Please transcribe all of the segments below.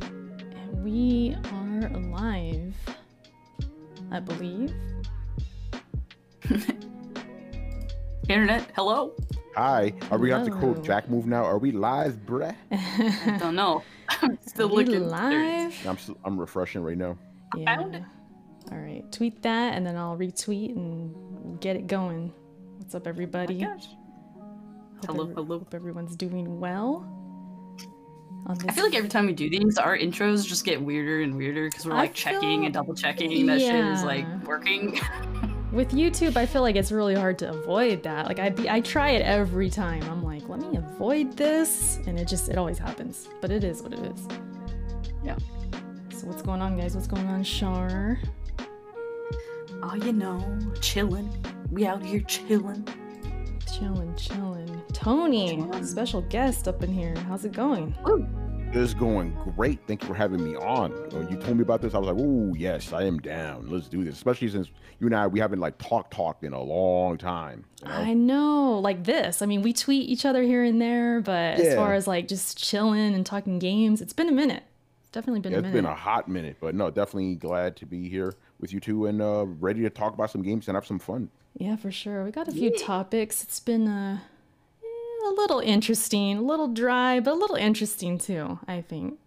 And we are live, I believe. Internet, hello? Hi, are we on the cool quote Jack Move now? Are we live, bruh? I don't know. I'm still Are looking. live. I'm s- I'm refreshing right now. Yeah. found it. All right, tweet that, and then I'll retweet and get it going. What's up, Oh everybody? my gosh. Hope Hello, every- hello. Hope everyone's doing well. On I feel like every time we do these, our intros just get weirder and weirder because we're I like checking feel- and double checking that shit is like working. with YouTube, I feel like it's really hard to avoid that. Like I, be, I try it every time. I'm like, let me avoid this, and it just, it always happens. But it is what it is. Yeah. So what's going on, guys? What's going on, Shar? oh, you know, chilling. We out here chilling. Chilling, chilling. Tony, Chillin'. special guest up in here. How's it going? It's going great. Thank you for having me on. When you told me about this, I was like, "Oh yes, I am down. Let's do this." Especially since you and I we haven't like talked talked in a long time. you know? I know, like this. I mean, we tweet each other here and there, but as far as like just chilling and talking games, it's been a minute. It's definitely been Yeah, a it's minute. been a hot minute, but no, definitely glad to be here with you two and uh, ready to talk about some games and have some fun. Yeah, for sure. We got a few Yeah. topics. It's been uh, eh, a little interesting, a little dry, but a little interesting too. I think.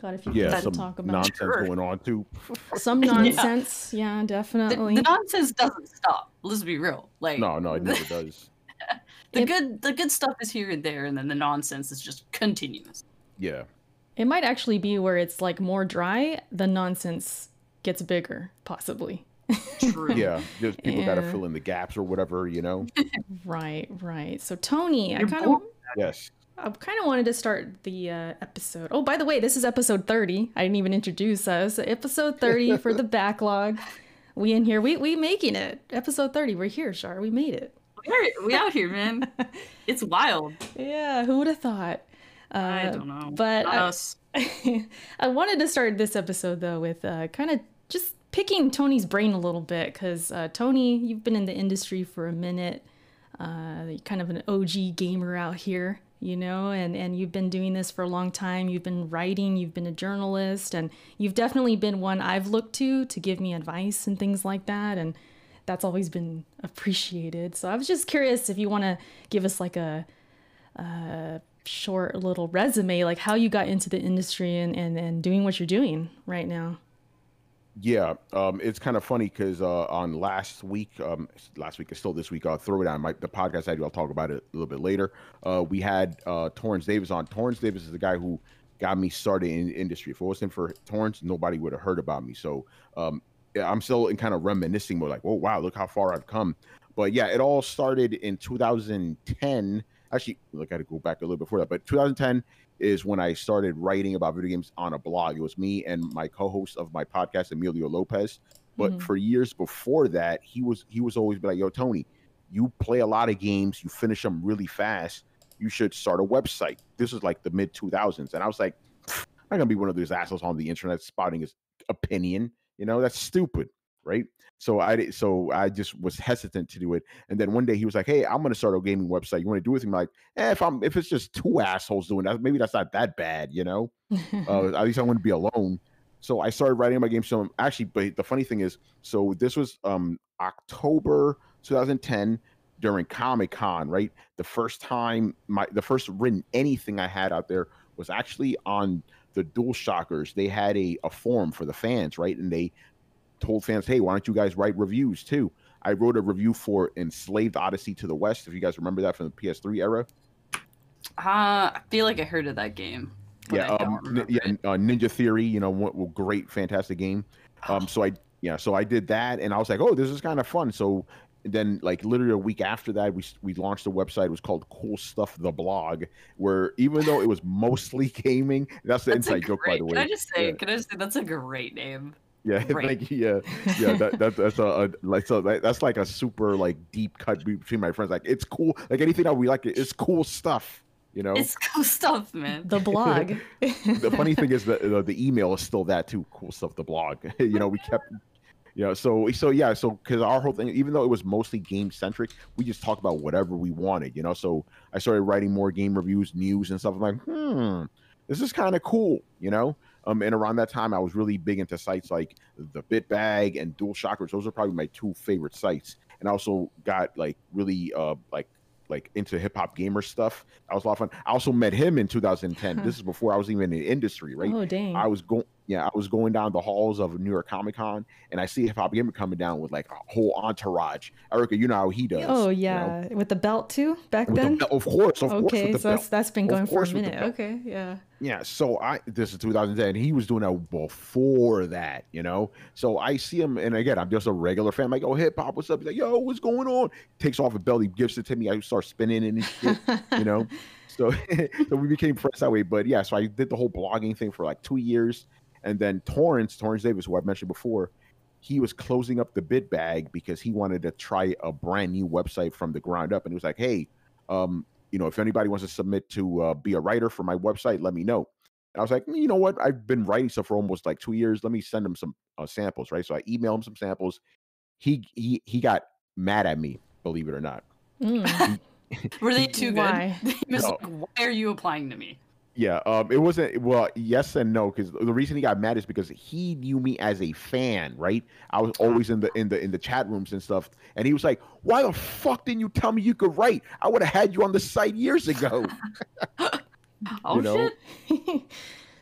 Got a few Yeah, things to talk about. nonsense Sure. going on too. Some nonsense. Yeah, The, definitely. the nonsense doesn't stop. Let's be real. Like No, no, it never does. the It- good the good stuff is here and there, and then the nonsense is just continuous. Yeah, It might actually be where it's like more dry, the nonsense gets bigger, possibly. True. yeah. Just people got to fill in the gaps or whatever, you know. Right, right. So Tony, I You're kind of. Yes. I kind of wanted to start the uh, episode. Oh, by the way, this is episode 30. I didn't even introduce us. Episode 30 for the backlog. We in here. We we making it. Episode 30. We're here, Shar. We made it. We're- we out here, man. It's wild. Yeah, who would have thought? Uh, I don't know. but Not I- us. I wanted to start this episode though with uh, kind of just picking Tony's brain a little bit because uh, Tony, you've been in the industry for a minute. Uh, you're kind of an OG gamer out here, you know, and and you've been doing this for a long time. You've been writing, you've been a journalist, and you've definitely been one I've looked to to give me advice and things like that. And that's always been appreciated. So I was just curious if you want to give us like a short little resume, like how you got into the industry and, and, and doing what you're doing right now. Yeah, um, it's kind of funny because uh, on last week, um, last week is still this week. I'll throw it on my the podcast I do. I'll talk about it a little bit later. Uh, we had uh, Torrance Davis on. Torrance Davis is the guy who got me started in the industry. If it wasn't for Torrance, nobody would have heard about me. So um, I'm still in kind of reminiscing mode, like, oh wow, look how far I've come. But yeah, it all started in 2010. Actually, look, I got to go back a little before that, but 2010 is when I started writing about video games on a blog. It was me and my co-host of my podcast, Emilio Lopez. But Mhm. for years before that, he was he was always be like, "Yo, Tony, you play a lot of games, you finish them really fast. You should start a website." This was like the mid 2000s, and I was like, "I'm not gonna be one of those assholes on the internet spouting his opinion. You know, that's stupid, right?" So I so I just was hesitant to do it. And then one day he was like, "Hey, I'm gonna start a gaming website. You want to do it with me?" I'm like, eh, if I'm if it's just two assholes doing that, maybe that's not that bad, you know. Uh, at least I wouldn't be alone. So I started writing my game. So actually, but the funny thing is, so this was um October 2010 during Comic Con, right? The first time my the first written anything I had out there was actually on the Dual Shockers. They had a, a forum for the fans, right? And they told fans, hey, why don't you guys write reviews too? I wrote a review for Enslaved Odyssey to the West. If you guys remember that from the PS3 era, Uh, I feel like I heard of that game. yeah, um, yeah, uh, Ninja Theory, you know, what, what great, fantastic game. Um, so I, yeah, so I did that, and I was like, oh, this is kind of fun. So then, like literally a week after that, we we launched a website. It was called Cool Stuff the Blog, where even though it was mostly gaming, that's the That's inside joke, by the way. Can I just say? Yeah. Can I just say that's a great name? Yeah, Great. thank you. Yeah, yeah. That, that that's a, a like so that, that's like a super like deep cut between my friends. Like it's cool. Like anything that we like, it's cool stuff. You know. It's cool stuff, man. the blog. the funny thing is that uh, the email is still that too. Cool stuff. The blog. you know, we kept. you know, so so yeah, so because our whole thing, even though it was mostly game centric, we just talked about whatever we wanted, you know. So I started writing more game reviews, news, and stuff. I'm like, hmm, this is kind of cool, you know. Um, and around that time, I was really big into sites like the Bitbag and Dual Shockers. Those are probably my two favorite sites. And I also got like really uh like like into hip hop gamer stuff. That was a lot of fun. I also met him in 2010. this is before I was even in the industry, right? Oh dang! I was going, yeah, I was going down the halls of New York Comic Con, and I see hip hop gamer coming down with like a whole entourage. Erica, you know how he does. oh you yeah, know? with the belt too back With then. belt- of course, of course. okay, with the so that's that's been going for a course the minute. Okay, yeah. Yeah, so I this is 2010. He was doing that before that, you know. So I see him, and again, I'm just a regular fan. I'm like, oh, hip hop, what's up? He's like, yo, what's going on? Takes off a belt, he gives it to me. I start spinning and shit, you know. So, so we became friends that way. But yeah, so I did the whole blogging thing for like two years, and then Torrance, Torrance Davis, who I mentioned before, he was closing up the Bit Bag because he wanted to try a brand new website from the ground up, and he was like, hey, um, you know, if anybody wants to submit to uh, be a writer for my website, let me know. And I was like, "Mm, you know what? I've been writing stuff for almost like two years. Let me send him some uh, samples, right? So I emailed him some samples. He he he got mad at me, believe it or not. Mm. Were they too good? Why? He was No. like, why are you applying to me? Yeah, um, it wasn't well, yes and no, because the reason he got mad is because he knew me as a fan, right? I was always in the in the in the chat rooms and stuff, and he was like, "Why the fuck didn't you tell me you could write? I would have had you on the site years ago." Oh You know? shit!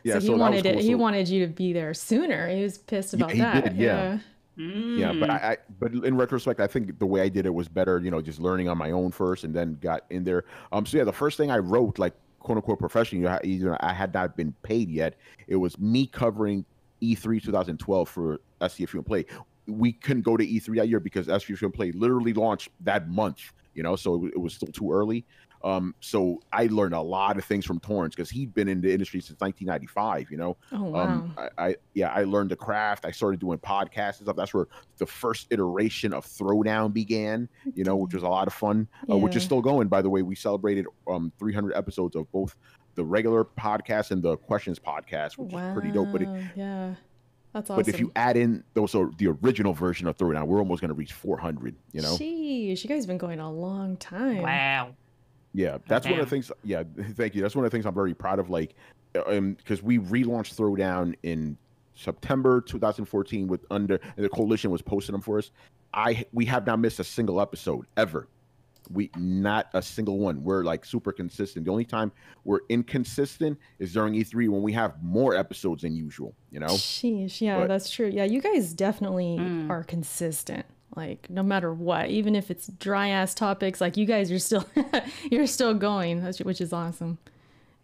Yeah, so he that was wanted it. cool. He So- wanted you to be there sooner. He was pissed Yeah, about he that. did, yeah. Yeah, but Mm. I, I but in retrospect, I think the way I did it was better. You know, just learning on my own first, and then got in there. Um, so yeah, the first thing I wrote, like quote unquote professional, you know, I- had not been paid yet. It was me covering E E3 2012 for STFU and Play. We couldn't go to E3 that year because STFU and Play literally launched that month. You know, so it was still too early. Um, so I learned a lot of things from Torrance because he'd been in the industry since 1995. You know, Oh wow. um, I, I yeah, I learned the craft. I started doing podcasts and stuff. That's where the first iteration of Throwdown began. You know, which was a lot of fun. Uh, which is still going. By the way, we celebrated um 300 episodes of both the regular podcast and the questions podcast, which is pretty dope. But it, yeah, that's awesome. but if you add in those are the original version of Throwdown, we're almost going to reach 400. You know, Sheesh, you guys been going a long time. wow. Yeah, that's one of the things. Yeah, thank you. That's one of the things I'm very proud of. Like, um, because we relaunched Throwdown in September 2014 with under and the coalition was posting them for us. I we have not missed a single episode ever. We not a single one. We're like super consistent. The only time we're inconsistent is during E3 when we have more episodes than usual. You know. Sheesh, yeah, But- that's true. Yeah, you guys definitely Mm. are consistent. Like no matter what, even if it's dry ass topics, like you guys are still you're still going, which is awesome.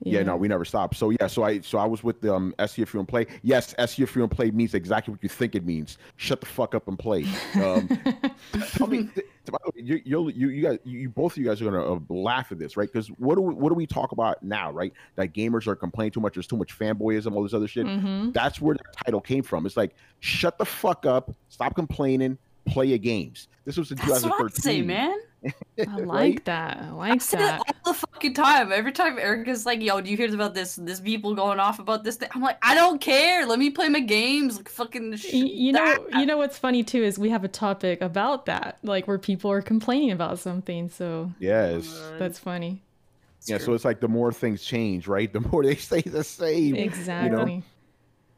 Yeah, no, we never stop. So yeah, so I so I was with um STFU and play. Yes, STFU and play means exactly what you think it means. Shut the fuck up and play. Um, tell me, th- by the way, you, you you you guys you, you both of you guys are gonna uh, laugh at this, right? Because what do we what do we talk about now, right? That gamers are complaining too much. There's too much fanboyism, all this other shit. hmm That's where the title came from. It's like shut the fuck up, stop complaining, play your games. This was in That's what I 2013. say, man. I like right? that. I I like say that. that all the fucking time. Every time Erica's like, "Yo, do you hear about this? This people going off about this thing?" I'm like, I don't care. Let me play my games. Like fucking. Sh- you know, that. you know what's funny too is we have a topic about that, like where people are complaining about something. So Yes. that's funny. It's Yeah, true. so it's like the more things change, right? The more they stay the same. Exactly.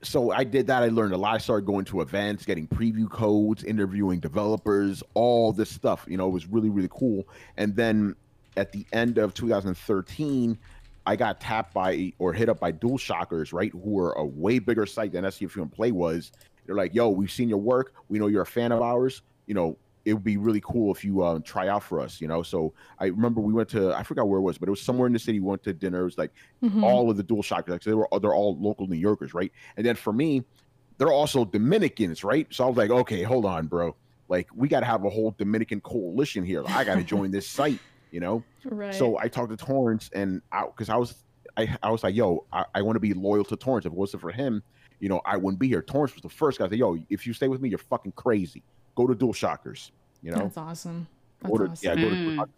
So I did that. I learned a lot. I started going to events, getting preview codes, interviewing developers, all this stuff. You know, it was really, really cool. And then at the end of 2013, I got tapped by or hit up by Dual Shockers, right? Who were a way bigger site than STFU and Play was. They're like, yo, we've seen your work. We know you're a fan of ours. You know, it would be really cool if you uh, try out for us, you know? So I remember we went to, I forgot where it was, but it was somewhere in the city. We went to dinner. It was like, Mhm. all of the dual shockers. Like they were they're all local New Yorkers, right? And then for me, they're also Dominicans, right? So I was like, okay, hold on, bro. Like we got to have a whole Dominican coalition here. I got to join this site, you know. right. So I talked to Torrance, and I because I was I, I was like, yo, I, I want to be loyal to Torrance. If it wasn't for him, you know, I wouldn't be here. Torrance was the first guy. to say, yo, if you stay with me, you're fucking crazy. Go to Dual Shockers, you know. that's awesome. That's Go to- awesome. yeah, go to Mm. Shockers.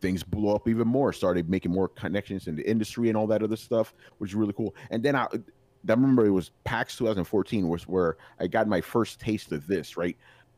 Things blew up even more. Started making more connections in the industry and all that other stuff, which is really cool. And then I, I remember it was PAX 2014 was where I got my first taste of this. Right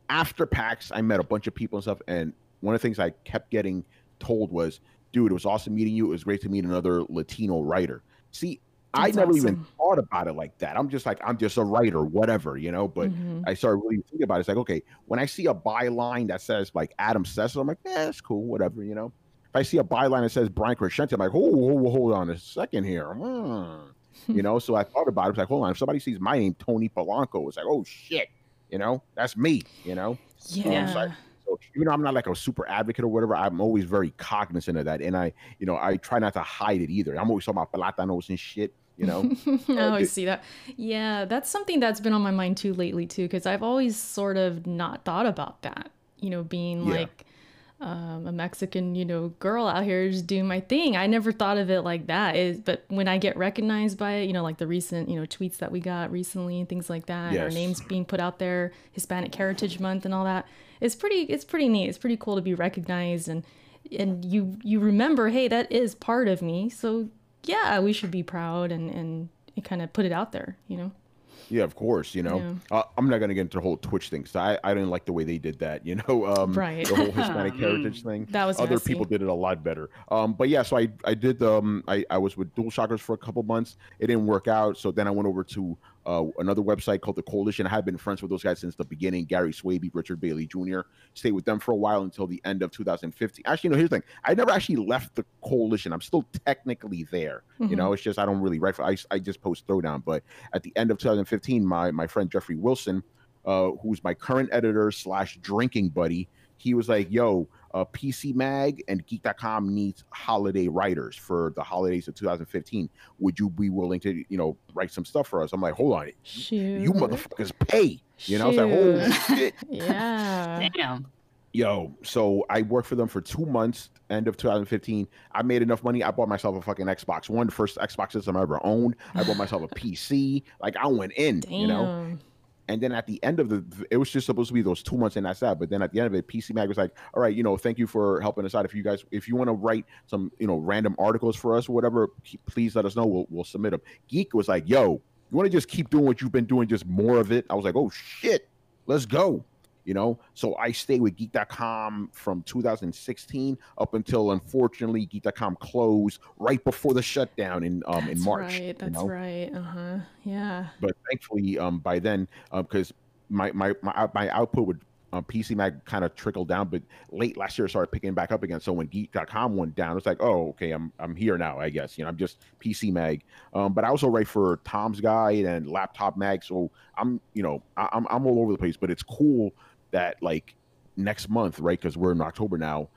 after PAX, I met a bunch of people and stuff, and one of the things I kept getting told was, "Dude, it was awesome meeting you. It was great to meet another Latino writer." See, I That's never even thought about it like that. I'm just like, I'm just a writer, whatever, you know. But Mhm. I started really thinking about it. It's like, okay, when I see a byline that says like Adam Cecil, I'm like, yeah, that's cool, whatever, you know. If I see a byline that says Brian Crecente, I'm like, oh, hold, hold on a second here. Hmm. You know, so I thought about it. It's like, hold on, if somebody sees my name, Tony Polanco, it's like, oh shit, you know, that's me, you know. Yeah. so I- So even though I'm not like a super advocate or whatever, I'm always very cognizant of that. And I, you know, I try not to hide it either. I'm always talking about platanos and shit, you know. I always see that. Yeah, that's something that's been on my mind too lately too, because I've always sort of not thought about that. You know, being Yeah. like um, a Mexican, you know, girl out here just doing my thing. I never thought of it like that. Is but when I get recognized by it, you know, like the recent, you know, tweets that we got recently and things like that, our names being put out there, Hispanic Heritage Month and all that. It's pretty. It's pretty neat. It's pretty cool to be recognized and and you you remember, hey, that is part of me. So yeah, we should be proud and and, and kind of put it out there. You know. Yeah, of course. You know, uh, I'm not gonna get into the whole Twitch thing. So I, I didn't like the way they did that. You know, um, Right. The whole Hispanic heritage thing. That was other people did it a lot better. Um, but yeah, so I I did um I I was with Dual Shockers for a couple months. It didn't work out. So then I went over to uh, another website called the Coalition. I have been friends with those guys since the beginning. Gary Swaby, Richard Bailey Jr. Stayed with them for a while until the end of 2015. Actually, no. Here's the thing: I never actually left the Coalition. I'm still technically there. You know, it's just I don't really write for. I I just post Throwdown. But at the end of 2015, my my friend Jeffrey Wilson, uh, who's my current editor slash drinking buddy, he was like, "Yo, uh, PC Mag and Geek.com needs holiday writers for the holidays of 2015. Would you be willing to, you know, write some stuff for us?" I'm like, "Hold on, Shoot. you motherfuckers pay." You know, I was like, "Holy shit." Yeah. Damn. Yo, so I worked for them for two months, end of 2015. I made enough money. I bought myself a fucking Xbox One, the first Xbox system I ever owned. I bought myself a PC. Like I went in, Damn. you know. And then at the end of the, it was just supposed to be those two months, and that's that. But then at the end of it, PC Mag was like, "All right, you know, thank you for helping us out. If you guys, if you want to write some, you know, random articles for us or whatever, please let us know. We'll we'll submit them." Geek was like, "Yo, you want to just keep doing what you've been doing, just more of it?" I was like, "Oh shit, let's go." You know, so I stayed with Geek.com from 2016 up until unfortunately Geek.com closed right before the shutdown in um in That's March. Right. you That's know? right. Uh huh. Yeah. but thankfully um by then because my my my, my output would um, PC Mag kind of trickled down, but late last year started picking back up again. So when Geek.com went down, it's like, oh, okay, I'm I'm here now, I guess. You know, I'm just PC Mag. Um, but I also write for Tom's Guide and Laptop Mag, so I'm you know I, I'm I'm all over the place. But it's cool that like next month, right? Because we're in October now.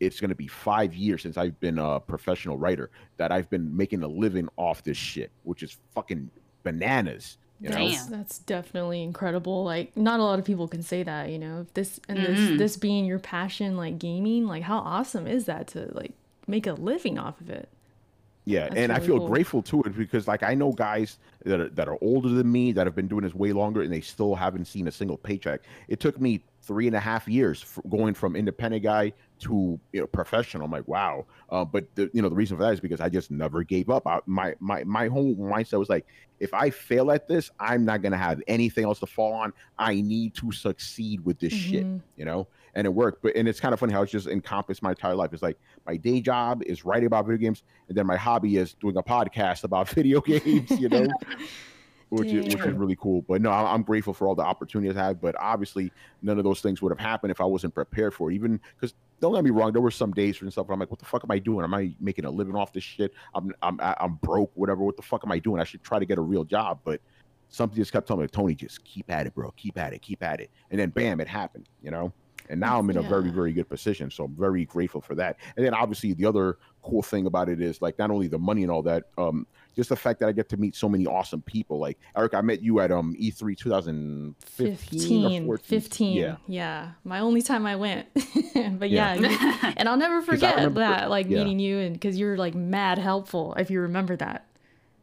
It's gonna be five years since I've been a professional writer. That I've been making a living off this shit, which is fucking bananas. You know? That's, Damn. that's definitely incredible. Like not a lot of people can say that, you know. If this and Mhm. this this being your passion, like gaming, like how awesome is that to like make a living off of it? Yeah, That's and I feel cool. grateful to it because like I know guys that are, that are older than me that have been doing this way longer and they still haven't seen a single paycheck. It took me three and a half years going from independent guy to you know professional. I'm like, wow. Uh, but the, you know the reason for that is because I just never gave up. I, my my my whole mindset was like, if I fail at this, I'm not gonna have anything else to fall on. I need to succeed with this shit Mhm. you know and it worked. But and it's kind of funny how it's just encompassed my entire life. It's like my day job is writing about video games and then my hobby is doing a podcast about video games you know? Which is, which is really cool. But no i'm grateful for all the opportunities i had. but obviously none of those things would have happened if i wasn't prepared for it. Even because don't get me wrong there were some days and stuff where i'm like what the fuck am i doing? Am i making a living off this shit? I'm i'm i'm broke whatever. What the fuck am i doing? I should try to get a real job. But something just kept telling me tony just keep at it bro. Keep at it. Keep at it. And then bam it happened you know and now i'm in a very Yeah. very good position so i'm very grateful for that and then obviously the other cool thing about it is like not only the money and all that um just the fact that i get to meet so many awesome people like eric i met you at um e3 2015 15, or 14 15. yeah Yeah. My only time I went. but yeah, Yeah. and I'll never forget remember- that, like yeah. meeting you and because you're like mad helpful if you remember that.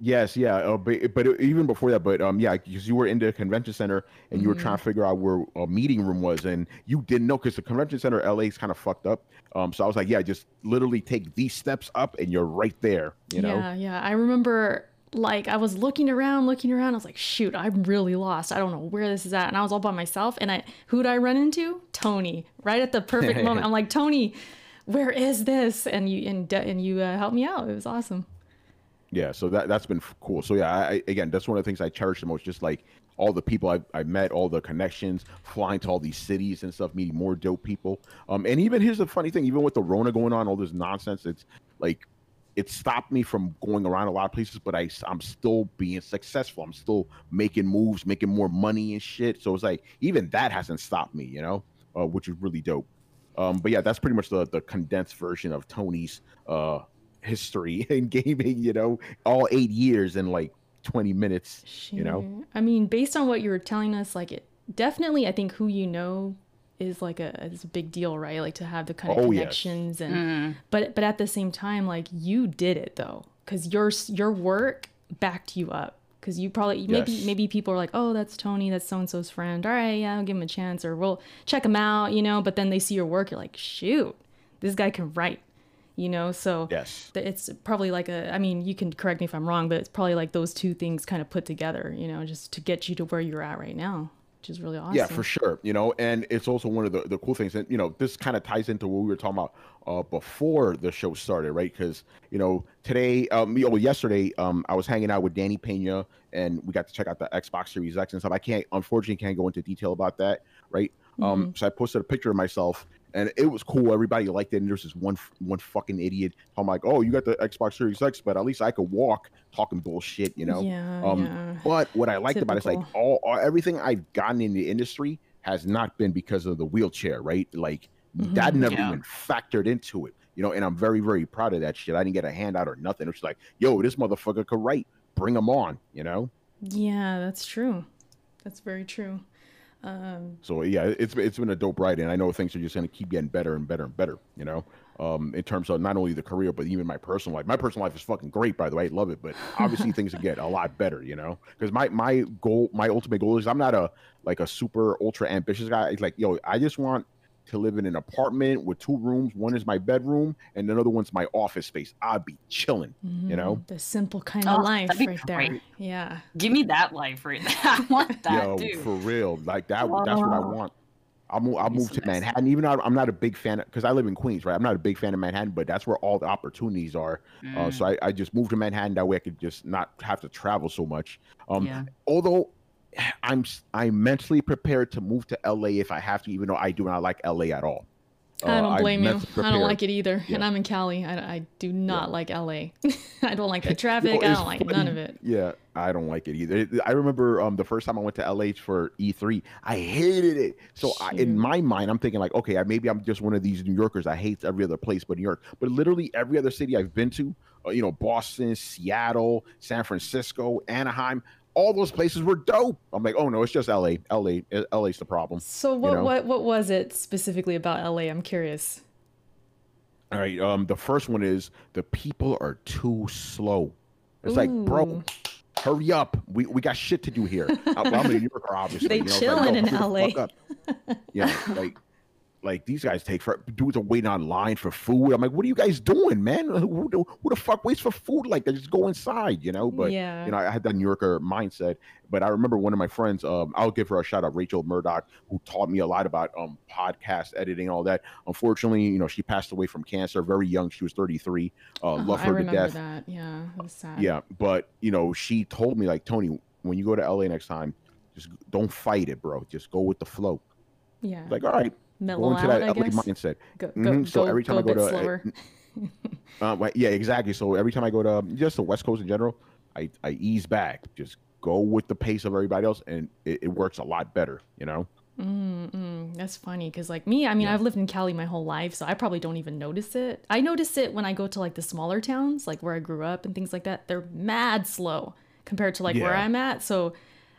Yes, yeah, uh, but but even before that, but um, yeah, because you were in the convention center and you were trying to figure out where a meeting room was, and you didn't know because the convention center LA is kind of fucked up. Um, so I was like, yeah, just literally take these steps up, and you're right there. You know, Yeah, yeah. I remember like I was looking around, looking around. I was like, shoot, I'm really lost. I don't know where this is at. And I was all by myself. And I who'd I run into? Tony. Right at the perfect moment. I'm like, Tony, where is this? And you and and you uh, helped me out. It was awesome. Yeah, so that that's been cool. So yeah, I, again, that's one of the things I cherish the most. Just like all the people I've, I met, all the connections, flying to all these cities and stuff, meeting more dope people. Um, and even here's the funny thing: even with the Rona going on, all this nonsense, it's like it stopped me from going around a lot of places, but I, I'm still being successful. I'm still making moves, making more money and shit. So it's like even that hasn't stopped me, you know, uh, which is really dope. Um, but yeah, that's pretty much the the condensed version of Tony's uh, history in gaming. You know, all eight years in like 20 minutes. You know, I mean, based on what you were telling us, like it definitely, I think who you know is like a is a big deal, right? Like to have the kind of Oh, yes. connections and mm-hmm. but but at the same time, like you did it though, because your your work backed you up. Because you probably maybe Yes. maybe people are like, oh, that's Tony, that's so and so's friend. All right, yeah, I'll give him a chance, or we'll check him out, you know. But then they see your work, you're like, shoot, this guy can write, you know. So yes. it's probably like a i mean you can correct me if i'm wrong but it's probably like those two things kind of put together you know just to get you to where you're at right now which is really awesome Yeah, for sure. You know, and it's also one of the, the cool things. And, you know, this kind of ties into what we were talking about uh, before the show started, right? Because, you know, today, um, you know, yesterday, um, I was hanging out with Danny Pena and we got to check out the Xbox Series X and stuff. I can't, unfortunately, can't go into detail about that, right? Um, so I posted a picture of myself and it was cool. Everybody liked it. And there's this one one fucking idiot. I'm like, oh, you got the Xbox Series X, but at least I could walk talking bullshit, you know? yeah Um, yeah But what I liked about it is like all, all everything I've gotten in the industry has not been because of the wheelchair, right? Like that Mhm. never Yeah. even factored into it, you know. And I'm very, very proud of that shit. I didn't get a handout or nothing. It's like, yo, this motherfucker could write. Bring him on, you know. yeah that's true that's very true um So yeah, it's it's been a dope ride, and I know things are just gonna keep getting better and better and better, you know. Um, in terms of not only the career but even my personal life. My personal life is fucking great, by the way. I love it, but obviously things get a lot better, you know. Because my my goal, my ultimate goal is I'm not a like a super ultra ambitious guy. It's like yo, I just want to live in an apartment with two rooms. One is my bedroom, and another one's my office space. I'd be chilling, you know. the simple kind of Oh, life that'd be right there yeah Give me that life right now. I want that, Yo, dude. for real, like that. That's what I want. I'll move. I'll move to nice. Manhattan. Even though I'm not a big fan, because I live in Queens, right? I'm not a big fan of Manhattan, but that's where all the opportunities are. Uh, so I, I just moved to Manhattan. That way, I could just not have to travel so much. Um, yeah. although I'm I'm mentally prepared to move to LA if I have to, even though I do not like LA at all. I Uh, don't I'm blame you. I don't like it either. And I'm in Cali. I, I do not Yeah. like LA. I don't like the traffic. I don't like funny. none of it. Yeah, I don't like it either. I remember um, the first time I went to LA for E3, I hated it. So I, in my mind, I'm thinking like, okay, I- maybe I'm just one of these New Yorkers. I hate every other place but New York. But literally every other city I've been to, uh, you know, Boston, Seattle, San Francisco, Anaheim, all those places were dope. I'm like, oh no, it's just LA. LA, LA's the problem. So what know? what what was it specifically about LA? I'm curious. All right. Um, the first one is the people are too slow. It's like, bro, hurry up. We we got shit to do here. I'm, I'm a New Yorker, obviously. They you know, it's chillin' yo, in the LA. Yeah, like like these guys take for dudes are waiting online for food. I'm like, what are you guys doing, man? Who, who, who the fuck waits for food like that? Just go inside, you know. But yeah. you know, I had that New Yorker mindset. But I remember one of my friends, um, I'll give her a shout out, Rachel Murdoch, who taught me a lot about um podcast editing and all that. Unfortunately, you know, she passed away from cancer very young. She was 33. Uh, Uh-huh, love I her to death. that. Yeah. Yeah, but you know, she told me like Tony, when you go to LA next time, just don't fight it, bro. Just go with the flow. Yeah. Like, all right, Mellow go into out, that guess. mindset. Go, go, Mhm, so go, every time I go to- slower. Uh, right, yeah, exactly. So every time I go to um, just the West Coast in general, I I ease back. Just go with the pace of everybody else, and it, it works a lot better. You know. Mm, mm, that's funny because, like me, I mean, Yeah. I've lived in Cali my whole life, so I probably don't even notice it. I notice it when I go to like the smaller towns, like where I grew up and things like that. They're mad slow compared to like where I'm at. So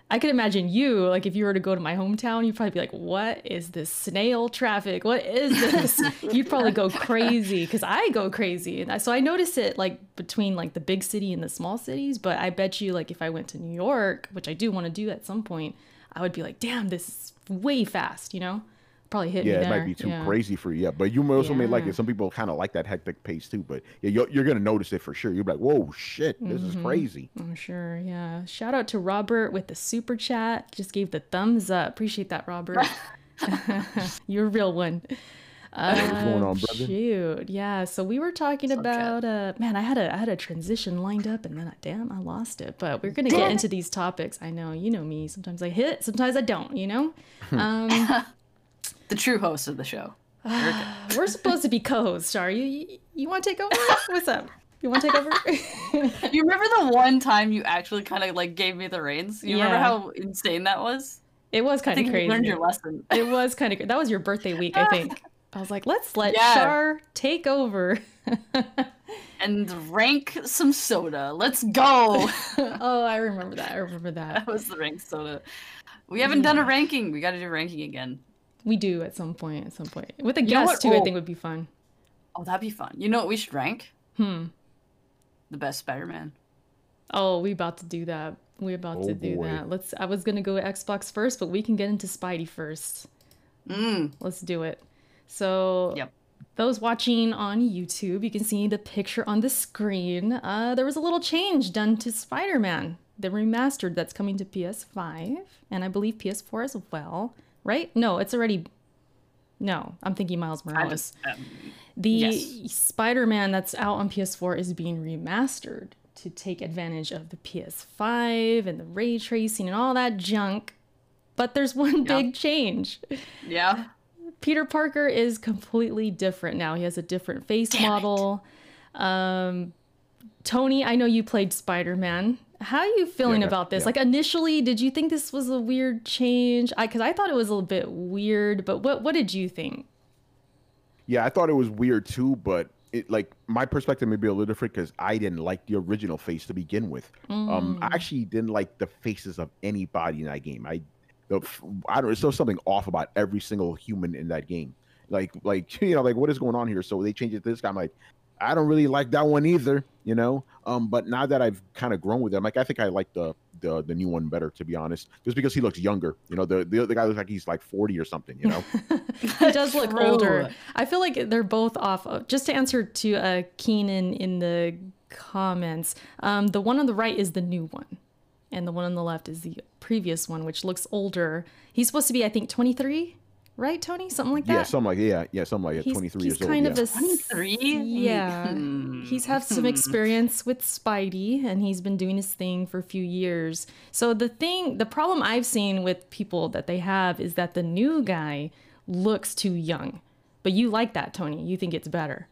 I could imagine you, like, if you were to go to my hometown, you'd probably be like, "What is this snail traffic? What is this?" you'd probably go crazy because I go crazy, and I, so I notice it like between like the big city and the small cities. But I bet you, like, if I went to New York, which I do want to do at some point, I would be like, "Damn, this is way fast," you know. Probably hit yeah, me it might be too yeah. crazy for you. Yeah, but you also may like it. Some people kind of like that hectic pace too. But yeah, you're, you're gonna notice it for sure. You're like, whoa, shit, this is Mhm. crazy. I'm sure. Yeah. Shout out to Robert with the super chat. Just gave the thumbs up. Appreciate that, Robert. You're a real one. What's going Uh, on, brother? Shoot, yeah. So we were talking What's about uh, man. I had a I had a transition lined up, and then I, damn, I lost it. But we're gonna get Damn into these topics. I know, you know me. Sometimes I hit, sometimes I don't. You know. Um, The true host of the show. we're supposed to be co-hosts. Are you? You, you want to take over? What's up? You want to take over? You remember the one time you actually kind of like gave me the reins? You remember how insane that was? it was kind of crazy. you learned your lesson. It was kind of that was your birthday week, I think. I was like, let's let Yeah. Char take over. and rank some soda. Let's go. oh, I remember that. I remember that. that was the rank soda. We haven't done a ranking. We got to do ranking again. We do at some point. At some point with a You guest what? too. I Oh. think would be fun. Oh, that'd be fun. You know what we should rank? Hmm. The best Spider-Man. Oh, we about to do that. We about to Oh, do boy. that. Let's. I was gonna go Xbox first, but we can get into Spidey first. Mm. Let's do it. So, Yep. those watching on YouTube, you can see the picture on the screen. Uh, there was a little change done to Spider Man, the remastered that's coming to PS5 and I believe PS4 as well. Right? No, it's already. No, I'm thinking Miles Morales. um, The Yes. Spider Man that's out on PS4 is being remastered to take advantage of the PS5 and the ray tracing and all that junk. But there's one Yeah. big change. yeah. Peter Parker is completely different now. He has a different face Damn model. Um, Tony, I know you played Spider Man. How are you feeling Yeah, about this? yeah. Like initially, did you think this was a weird change? I because I thought it was a little bit weird, but what what did you think? Yeah, I thought it was weird too, but it like my perspective may be a little different because I didn't like the original face to begin with. Um, Mm. I actually didn't like the faces of anybody in that game. I, the, I don't. There's something off about every single human in that game. Like, like you know, like what is going on here? So they changed it to this guy. I'm like, I don't really like that one either. You know. Um, but now that I've kind of grown with them, like I think I like the the the new one better to be honest, just because he looks younger. You know, the the other guy looks like he's like 40 or something. You know. he does look True. older. I feel like they're both off. Just to answer to uh, Keenan in the comments, um, the one on the right is the new one, and the one on the left is the previous one, which looks older. He's supposed to be, I think, 23, right, Tony? Something like that. Yeah, something like yeah, yeah, something like that. 23 he's years old. kind yeah. a 23? Yeah, Hmm. he's had some experience with Spidey, and he's been doing his thing for a few years. So the thing, the problem I've seen with people that they have is that the new guy looks too young. But you like that, Tony. You think it's better.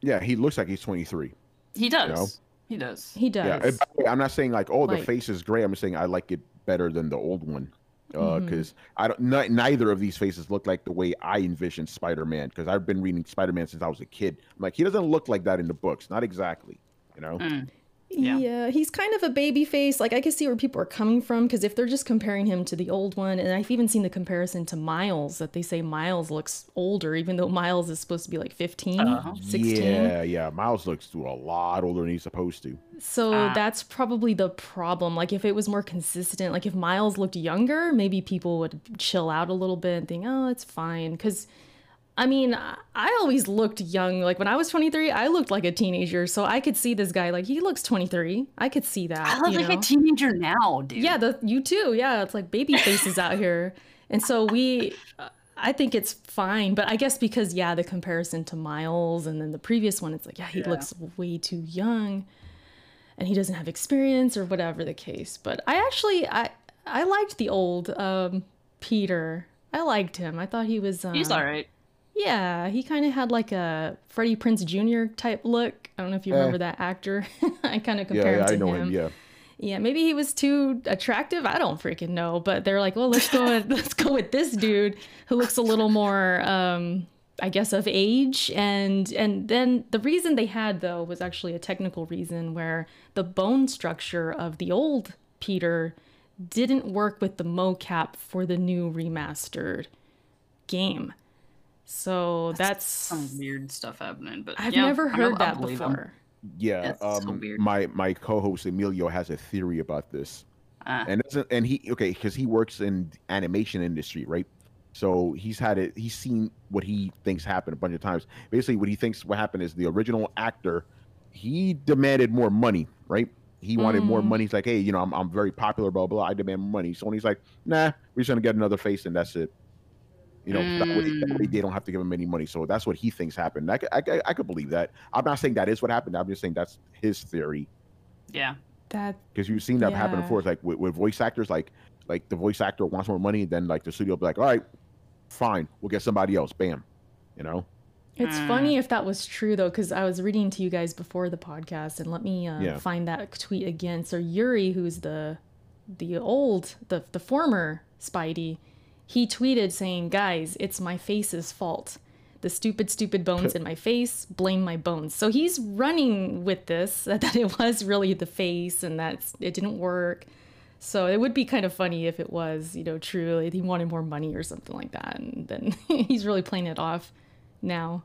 Yeah, he looks like he's 23. He does. know? He does. He does. Yeah, and by the way, I'm not saying like, oh, the face is gray. I'm just saying I like it better than the old one Mm-hmm. because I don't. neither of these faces look like the way I envisioned Spider-Man because I've been reading Spider-Man since I was a kid. I'm like, he doesn't look like that in the books, not exactly. You know. Mm. Yeah. Yeah. he's kind of a baby face. Like I can see where people are coming from because if they're just comparing him to the old one, and I've even seen the comparison to Miles that they say Miles looks older, even though Miles is supposed to be like 15, Uh-huh. 16. Yeah, yeah. Miles looks a lot older than he's supposed to. So Ah. that's probably the problem. Like if it was more consistent, like if Miles looked younger, maybe people would chill out a little bit and think, "Oh, it's fine." Cuz I mean, I always looked young. Like when I was 23, I looked like a teenager. So I could see this guy like he looks 23. I could see that. I look like know? a teenager now, dude. Yeah, the you too. Yeah, it's like baby faces out here. And so we I think it's fine, but I guess because yeah, the comparison to Miles and then the previous one it's like yeah, he Yeah. looks way too young and he doesn't have experience or whatever the case. But I actually I I liked the old um Peter. I liked him. I thought he was uh, He's all right. Yeah, he kind of had like a Freddie Prinze Jr. type look. I don't know if you Eh. remember that actor. I kind of compare Yeah, him yeah to I know him. him. Yeah. Yeah, maybe he was too attractive. I don't freaking know. But they're like, well, let's go. With, let's go with this dude who looks a little more, um, I guess, of age. And and then the reason they had though was actually a technical reason where the bone structure of the old Peter didn't work with the mocap for the new remastered game. So that's, Some weird stuff happening, but I've yeah, never heard that believe him. before. Yeah. That's so um, weird. My my co-host Emilio has a theory about this. Ah. and it's, and he okay because he works in animation industry right So he's had it. He's seen what he thinks happened a bunch of times. Basically, what he thinks what happened is the original actor. He demanded more money, right? He wanted more Mm. money. He's like, hey, you know, I'm, I'm very popular, blah blah. I demand more money. Sony's like, nah, we're just gonna get another face, and that's it. You know, that, way, that way Mm. they don't have to give him any money. So that's what he thinks happened. I, could- I, I could believe that. I'm not saying that is what happened. I'm just saying that's his theory Yeah. That because you've seen that happen before. It's like with, with voice actors, like like the voice actor wants more money, then like the studio will be like, all right, fine, we'll get somebody else. Bam, you know. It's Mm. funny if that was true though, because I was reading to you guys before the podcast, and let me uh, Yeah. find that tweet again. So Yuri, who's the the old the the former Spidey, he tweeted saying, "Guys, it's my face's fault. The stupid, stupid bones in my face. Blame my bones." So he's running with this that it was really the face, and that's it didn't work. So it would be kind of funny if it was, you know, true. Like he wanted more money or something like that, and then he's really playing it off now.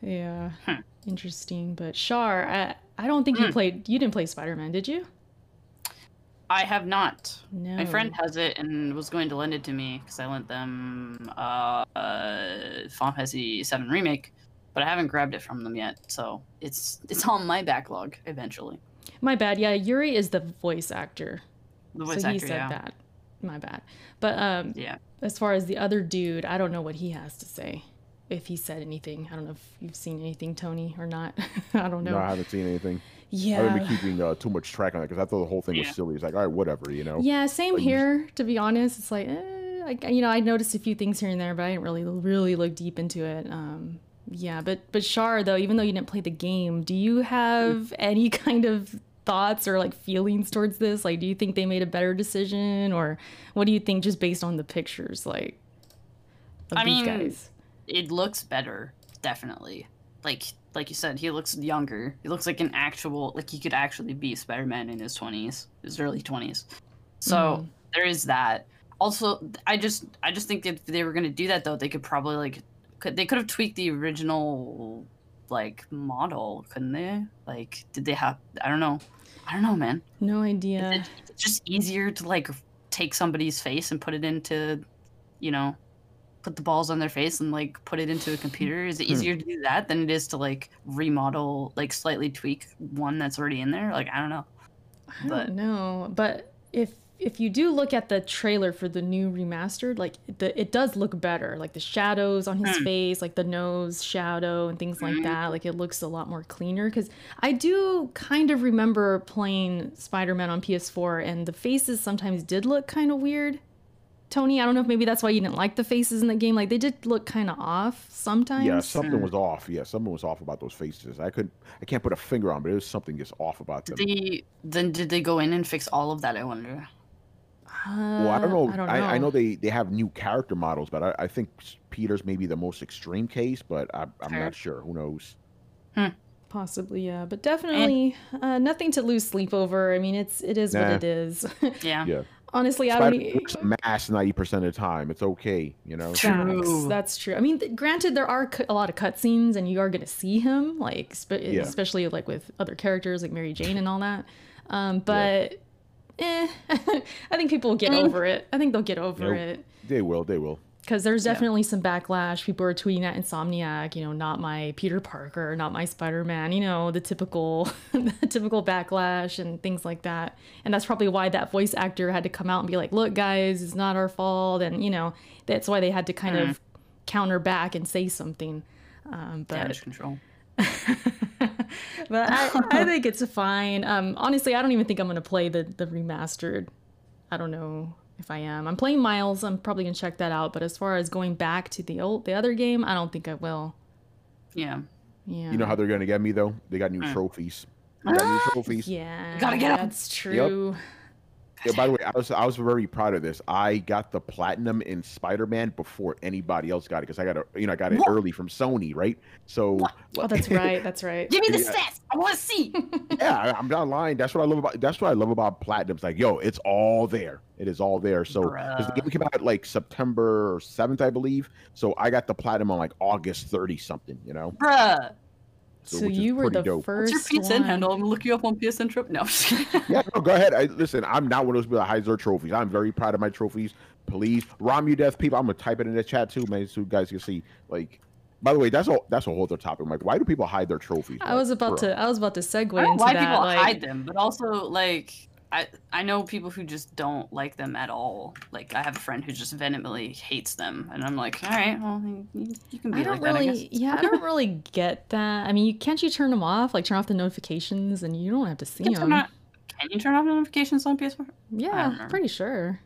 Yeah, Hmm. interesting. But Shar, I, I don't think you Hmm. played. You didn't play Spider Man, did you? I have not. No. My friend has it and was going to lend it to me because I lent them uh, uh, Final Fantasy VII Remake, but I haven't grabbed it from them yet. So it's it's on my backlog eventually. My bad. Yeah, Yuri is the voice actor. The voice so he actor, said yeah. that. My bad. But um, Yeah. as far as the other dude, I don't know what he has to say. If he said anything, I don't know if you've seen anything, Tony, or not. I don't know. No, I haven't seen anything. I yeah. haven't been keeping uh, too much track on it because I thought the whole thing Yeah. was silly. It's like, all right, whatever, you know. Yeah, same But you- here. To be honest, it's like, eh, I, you know, I noticed a few things here and there, but I didn't really, really look deep into it. Um, yeah, but but Shar, though, even though you didn't play the game, do you have any kind of thoughts or like feelings towards this? Like, do you think they made a better decision, or what do you think, just based on the pictures, like, of I these mean, guys? It looks better, definitely. Like like you said, he looks younger. He looks like an actual like he could actually be Spider-Man in his twenties, his early twenties. So Mhm. there is that. Also, I just I just think that if they were gonna do that though, they could probably like could they could have tweaked the original like model, couldn't they? Like, did they have? I don't know. I don't know, man. No idea. it it's just easier to like take somebody's face and put it into, you know, put the balls on their face and like put it into a computer? Is it Hmm. easier to do that than it is to like remodel, like slightly tweak one that's already in there? Like, I don't know. I but- don't know, but if if you do look at the trailer for the new remastered, like the it does look better. Like the shadows on his Hmm. face, like the nose shadow and things like Mhm. that. Like it looks a lot more cleaner. Because I do kind of remember playing Spider Man on PS4, and the faces sometimes did look kind of weird. Tony, I don't know if maybe that's why you didn't like the faces in the game. Like they did look kind of off sometimes. Yeah, something was off. Yeah, something was off about those faces. I couldn't, I can't put a finger on, but it was something just off about them. Did they then did they go in and fix all of that? I wonder. well, I don't Uh, know. I don't know. I know they they have new character models, but I, I think Peter's maybe the most extreme case, but I, I'm Fair. not sure. Who knows? Hmm. Possibly, yeah, but definitely uh, nothing to lose sleep over. I mean, it's it is what it is. Yeah. Yeah, Honestly, I don't. Spider e- looks mass ninety percent of the time. It's okay, you know. True. That's true. I mean, th- granted, there are cu- a lot of cutscenes, and you are going to see him, like spe- Yeah. especially like with other characters like Mary Jane and all that. Um, but eh, I think people will get Mm. over it. I think they'll get over Nope. it They will. They will. Because there's Yeah. definitely some backlash. People are tweeting at Insomniac, you know, not my Peter Parker, not my Spider Man, you know, the typical, the typical backlash and things like that. And that's probably why that voice actor had to come out and be like, "Look, guys, it's not our fault," and you know, that's why they had to kind Mm. of counter back and say something. Um, but Damage control. but I, I think it's fine. Um, honestly, I don't even think I'm gonna play the the remastered. I don't know if I am. I'm playing Miles. I'm probably gonna check that out. But as far as going back to the old the other game, I don't think I will. Yeah. Yeah. You know how they're gonna get me though? They got new trophies. They got new trophies. Yeah. Gotta get 'em. That's true. Yeah, by the way, I was I was very proud of this. I got the platinum in Spider-Man before anybody else got it because I got it, you know, I got it What? early from Sony, right? So Oh, that's right. That's right. Give me the Yeah. stats. I want to see. yeah, I- I'm not lying. That's what I love about. That's what I love about platinum. It's like, yo, it's all there. It is all there. So 'cause the game came out like September seventh, I believe. So I got the platinum on like August thirty something. You know, Bruh. So, which is you were the dope. first What's your PSN one. handle? I'm gonna look you up on PSN Trip. No, I'm just kidding. Yeah, no, go ahead. I, listen, I'm not one of those people that hides their trophies. I'm very proud of my trophies. please. Rom you death people. I'm gonna type it in the chat too, man, so you guys can see. Like, by the way, that's a that's a whole other topic. Like, why do people hide their trophies? I was about to. to. I was about to segue I don't into why that. people like, hide them, but also like I I know people who just don't like them at all. Like I have a friend who just vehemently hates them, and I'm like, all right, well you, you can be I don't like that. I really, yeah, I don't really get that. I mean, you can't you turn them off, like turn off the notifications, and you don't have to see You can, turn them. on- can you turn off notifications on PS4? Yeah, pretty sure.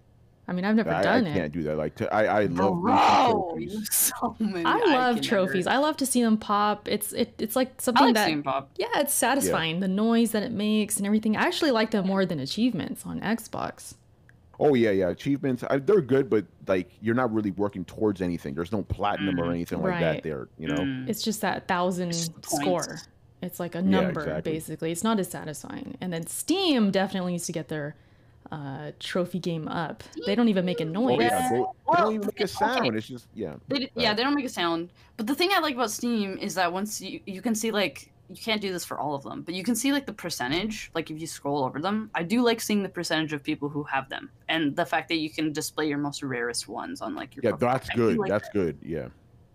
I mean, I've never I, I done can't do that. Like, to, I I love Bro, trophies. so many. I love can trophies. never- I love to see them pop. It's it, it's like I something like that seeing pop. yeah, it's satisfying. The noise that it makes and everything. I actually like them more than achievements on Xbox. Oh yeah, yeah. Achievements, I, they're good, but like you're not really working towards anything. There's no platinum or Mm. anything like that there. You know. Mm. It's just that thousand Just score. It's like a number yeah, exactly. basically. It's not as satisfying. And then Steam definitely needs to get their uh, trophy game up. They don't even make a Oh noise. yeah, they, they Well, don't even make a okay. sound. It's just yeah. They, d- yeah, they don't make a sound. But the thing I like about Steam is that once you you can see like you can't do this for all of them, but you can see like the percentage. Like if you scroll over them, I do like seeing the percentage of people who have them, and the fact that you can display your most rarest ones on like your. Yeah, profile. that's I good. like that's that. good. Yeah.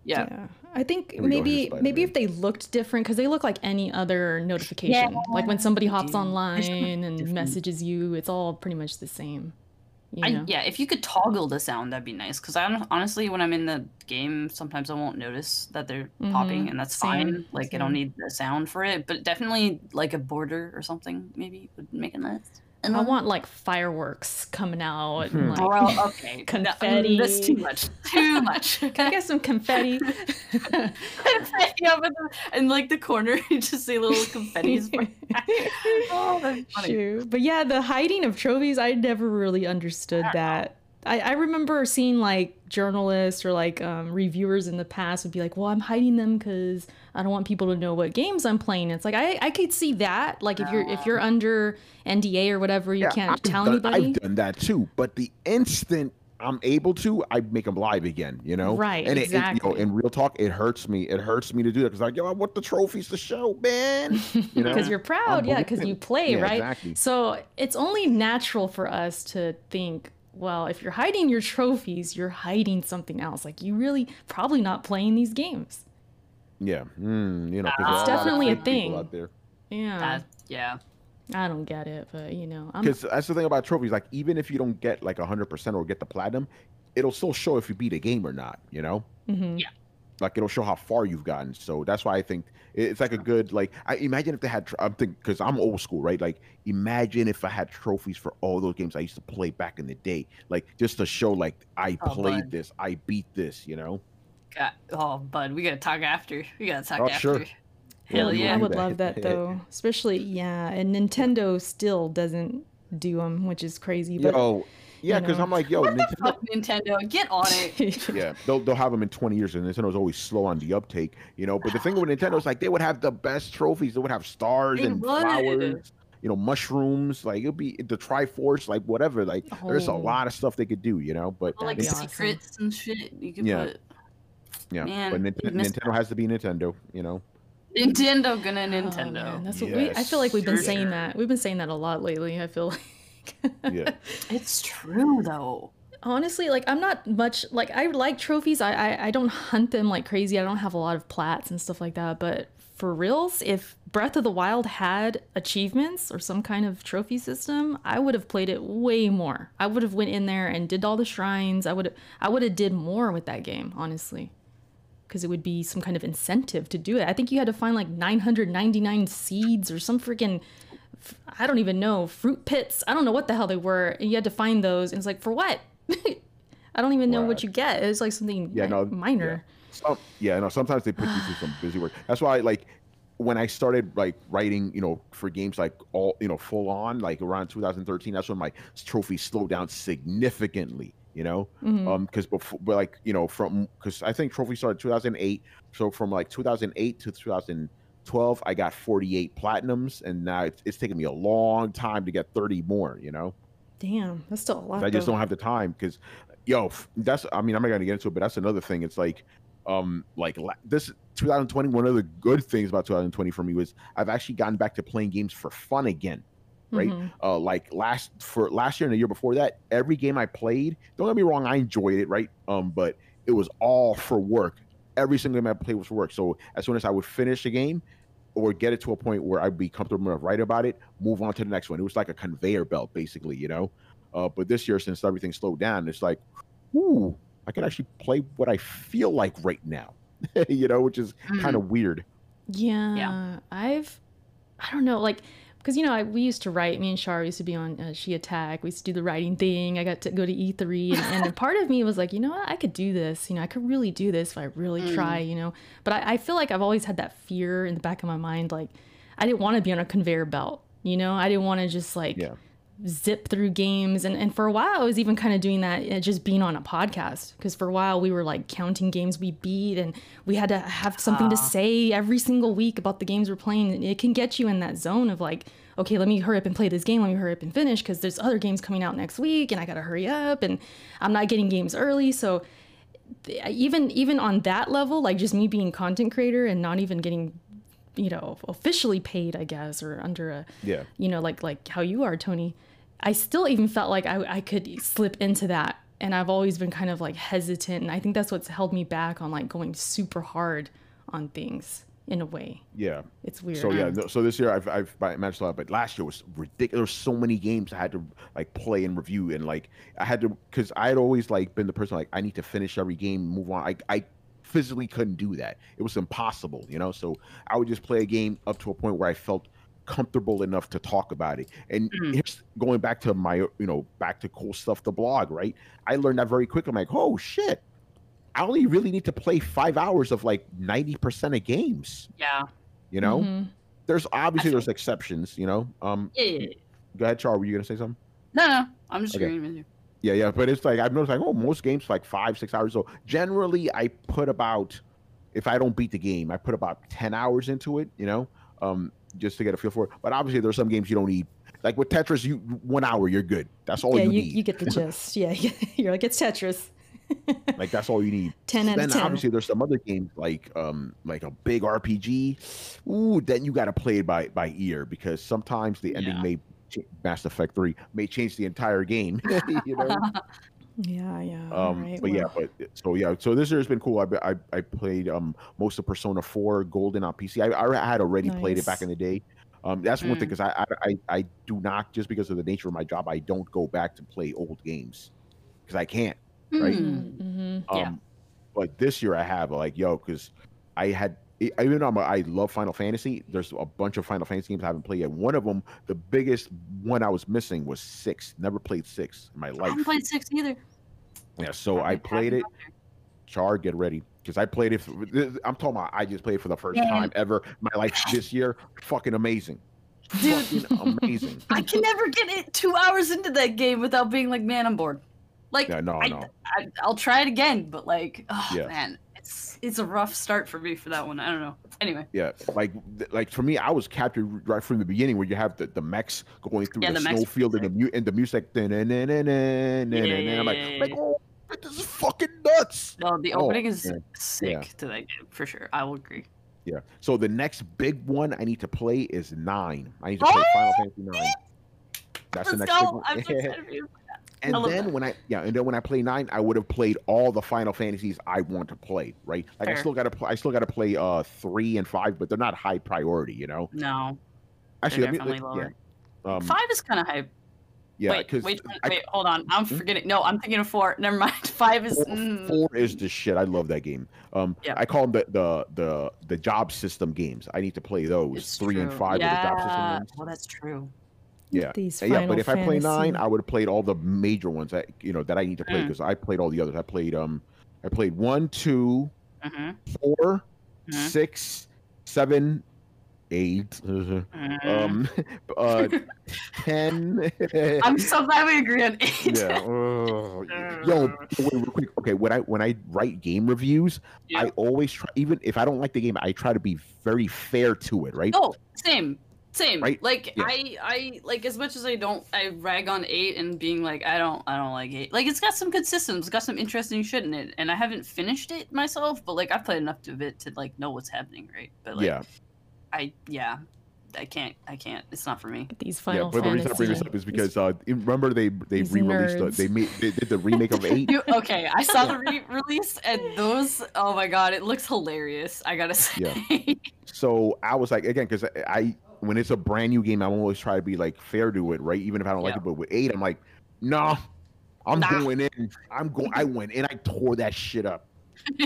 Yeah. I think Here we go, here's maybe maybe if they looked different because they look like any other notification. Yeah. like when somebody hops do. Online and different. messages you, it's all pretty much the same. You I, yeah, if you could toggle the sound, that'd be nice. Because I don't, honestly, when I'm in the game, sometimes I won't notice that they're popping, Mhm. and that's Same, fine. Like I don't need the sound for it, but definitely like a border or something maybe would make it nice. And I want like fireworks coming out and like Bro, okay, no, mm, That's too much. Too much. Can I get some confetti? yeah, but the, and like the corner, you just see little confetti. oh, that's funny. Shoot. But yeah, the hiding of trophies, I never really understood I that. I, I remember seeing like journalists or like um, reviewers in the past would be like, well, I'm hiding them because I don't want people to know what games I'm playing. It's like I, I could see that. Like if you're if you're under NDA or whatever, you can't I've tell done, anybody. I've done that too. But the instant I'm able to, I make them live again. You know, Right, And it, it- you know, exactly. in real talk, it hurts me. It hurts me to do that because like, yo, I want the trophies to show, man. You know, because you're proud, yeah, because you play, Yeah, right? exactly. So it's only natural for us to think, well, if you're hiding your trophies, you're hiding something else. Like you really probably not playing these games. yeah, mm, you know, 'cause It's there are lot of definitely a fake thing. out there. Yeah, That, yeah. I don't get it, but you know, Because that's the thing about trophies. Like, even if you don't get like 100% or get the platinum, it'll still show if you beat a game or not. You know, mhm. Like it'll show how far you've gotten. So that's why I think it's like a good like. I imagine if they had. I'm thinking because I'm old school, right? Like, imagine if I had trophies for all those games I used to play back in the day, like just to show like I Oh, played bud. this, I beat this. You know. Got, oh, bud, we gotta talk after. We gotta talk Oh, after. sure. Hell we yeah. I would love that though, especially yeah. And Nintendo still doesn't do them, which is crazy. But Yo, yeah, you because know. I'm like, yo, Nintendo, Fuck Nintendo, get on it. yeah, they'll they'll have them in 20 years, and Nintendo's always slow on the uptake, you know. But the thing with Nintendo is like they would have the best trophies. They would have stars They and would. flowers, you know, mushrooms. Like it'd be the Triforce, like whatever. Like there's a Oh. lot of stuff they could do, you know. But Or, like That'd be Nint- awesome. secrets and shit. You could Yeah. put yeah, man, but you Nint- missed Nintendo has to be Nintendo, you know. Nintendo gonna Oh, Nintendo. man, that's what we. I feel like we've been for saying sure. that. We've been saying that a lot lately. I feel like. Yeah. It's true though. honestly like i'm not much like i like trophies. I, I i don't hunt them like crazy. I don't have a lot of plats and stuff like that. But for reals if breath of the wild had achievements or some kind of trophy system i would have played it way more. I would have went in there and did all the shrines. I would i would have did more with that game honestly because it would be some kind of incentive to do it. I think you had to find like 999 seeds or some freaking I don't even know fruit pits. I don't know what the hell they were. And you had to find those, and it's like for what? I don't even know what you get. It was like something Yeah, no, minor. Some, yeah, no. Sometimes they put you through some busy work. That's why, like, when I started like writing, you know, for games like all, you know, full on, like around 2013, that's when my trophies slowed down significantly. You know, Mhm. um, because before, but like, you know, from because I think trophy started 2008, so from like 2008 to 2012, I got 48 platinums, and now it's, it's taken me a long time to get 30 more. You know. Damn, that's still a lot. I just though. don't have the time because, yo, that's. I mean, I'm not gonna get into it, but that's another thing. It's like, um, like this 2020. One of the good things about 2020 for me was I've actually gotten back to playing games for fun again. right? Mhm. Uh, like last for last year and the year before that, every game I played, don't get me wrong, I enjoyed it, right? Um, but it was all for work. Every single game I played was for work. So as soon as I would finish a game or get it to a point where I'd be comfortable enough to write about it, move on to the next one. It was like a conveyor belt, basically, you know. Uh, but this year, since everything slowed down, it's like, ooh, I can actually play what I feel like right now, you know, which is kind of weird. Yeah, Yeah, I've, I don't know, like, because you know, I, we used to write. Me and Char used to be on uh, She Attack. We used to do the writing thing. I got to go to E3, and, and a part of me was like, you know what, I could do this. You know, I could really do this if I really Mm. try. You know, but I, I feel like I've always had that fear in the back of my mind, like, I didn't want to be on a conveyor belt. You know, I didn't want to just like Yeah. Zip through games. And, and for a while i was even kind of doing that uh, just being on a podcast. Because for a while we were like counting games we beat and we had to have something to Ah. say every single week about the games we're playing. And it can get you in that zone of like okay let me hurry up and play this game. Let me hurry up and finish because there's other games coming out next week and i gotta hurry up and i'm not getting games early. So even even on that level like just me being content creator and not even getting you know officially paid i guess or under a Yeah. you know, like like how you are, Tony, I still even felt like I, I could slip into that. And I've always been kind of like hesitant. And I think that's what's held me back on like going super hard on things in a way. Yeah. It's weird. So yeah, um, so this year I've I've managed a lot, but last year was ridiculous. There were so many games I had to like play and review, and like I had to because I had always like been the person like I need to finish every game, move on. I I physically couldn't do that. It was impossible, you know. So I would just play a game up to a point where I felt comfortable enough to talk about it. And Mm. here's going back to my you know back to cool stuff, the blog, right? I learned that very quickly. I'm like, oh shit. I only really need to play five hours of like 90% of games, Yeah. you know? Mhm. there's obviously there's exceptions, you know. Um, Yeah. yeah, yeah. go ahead, Char. Were you gonna say something? No, no. I'm just Okay. agreeing with you. Yeah, yeah. But it's like I've noticed like oh, most games like five, six hours. So generally, I put about if I don't beat the game, I put about ten hours into it, you know, um, just to get a feel for it. But obviously, there's some games you don't need. Like with Tetris, you one hour, you're good. That's all yeah, you you, need. you get the gist. yeah, you're like, it's Tetris. like that's all you need. 10 out then of 10. obviously there's some other games like um like a big RPG. Ooh, then you got to play it by by ear because sometimes the ending Yeah. may Mass Effect Three may change the entire game. you know. Yeah, yeah. Um, all right, but yeah, well, but so yeah, so this year has been cool. I I, I played um most of Persona Four Golden on PC. I, I had already played it back Nice. in the day. Um, that's one thing Mm. because I, I I I do not just because of the nature of my job I don't go back to play old games because I can't. Right. Hmm. mhm. Um, Yeah. But this year I have like yo because I had even though I'm a, I love Final Fantasy. There's a bunch of Final Fantasy games I haven't played yet. One of them, the biggest one I was missing was six. Never played six in my life. I haven't played six either. Yeah, so I Haven't- played it. Char, get ready because I played it. For, I'm talking about I just played it for the first Yeah. time ever in my life this year. Fucking amazing, Dude. fucking amazing. I can never get it two hours into that game without being like, man, I'm bored. Like, Yeah, no, I, no. I, I'll try it again, but like, oh Yeah. man, it's a rough start for me for that one. I don't know. Anyway, Yeah, like like for me, I was captured right from the beginning where you have the, the mechs going through Yeah, the, the snowfield and the mu- and the music. dun- dun- dun. I'm like, Yeah. like, oh, this is fucking nuts. no, the Oh, opening is yeah. sick Yeah. to that game for sure. I will agree. Yeah. So the next big one I need to play is nine. I need to play oh, Final Fantasy nine. That's the Let's next big one. I'm so excited for you. And then that. when I yeah, and then when I play nine, I would have played all the Final Fantasies I want to play. Right, like I still got to play. I still got to play uh three and five, but they're not high priority. You know, No, actually, let me- definitely let- lower. yeah, um, Five is kind of high. yeah, wait, wait, I- wait, hold on. I'm Hmm? forgetting. No, I'm thinking of four. Never mind. Five is. Four, mm, four is the shit. I love that game. Um, Yeah. I call them the, the the the job system games. I need to play those. it's three and five yeah. the job system games. Well, that's true. Yeah. These Uh, yeah, but if I play nine, I would have played all the major ones that you know that I need to play Mm. because I played all the others. I played um, I played one, two, hmm four, Mhm. six, seven, eight, uh, um, uh, ten. I'm so glad we agree on eight. yeah. oh, yo, wait, real quick. Okay, when I when I write game reviews, I always try. Even if I don't like the game, I try to be very fair to it. Right? oh same, same. Right? Like Yeah. I, I like as much as I don't, I rag on eight and being like, I don't, I don't like eight. Like it's got some good systems, it's got some interesting shit in it, and I haven't finished it myself, but like I've played enough of it to like know what's happening, right? But like, yeah. I, yeah, I can't. I can't. It's not for me. These Final yeah, but the reason I bring this up is because uh, remember they they These re-released the, they made they did the remake of eight. You, okay, I saw the re-release and those. Oh my god, it looks hilarious. I gotta say. Yeah. So I was like, again, because I, I when it's a brand new game, I'm always try to be like fair to it, right? Even if I don't like it. But with eight, I'm like, no, I'm Nah. going in. I'm going. I went and I tore that shit up.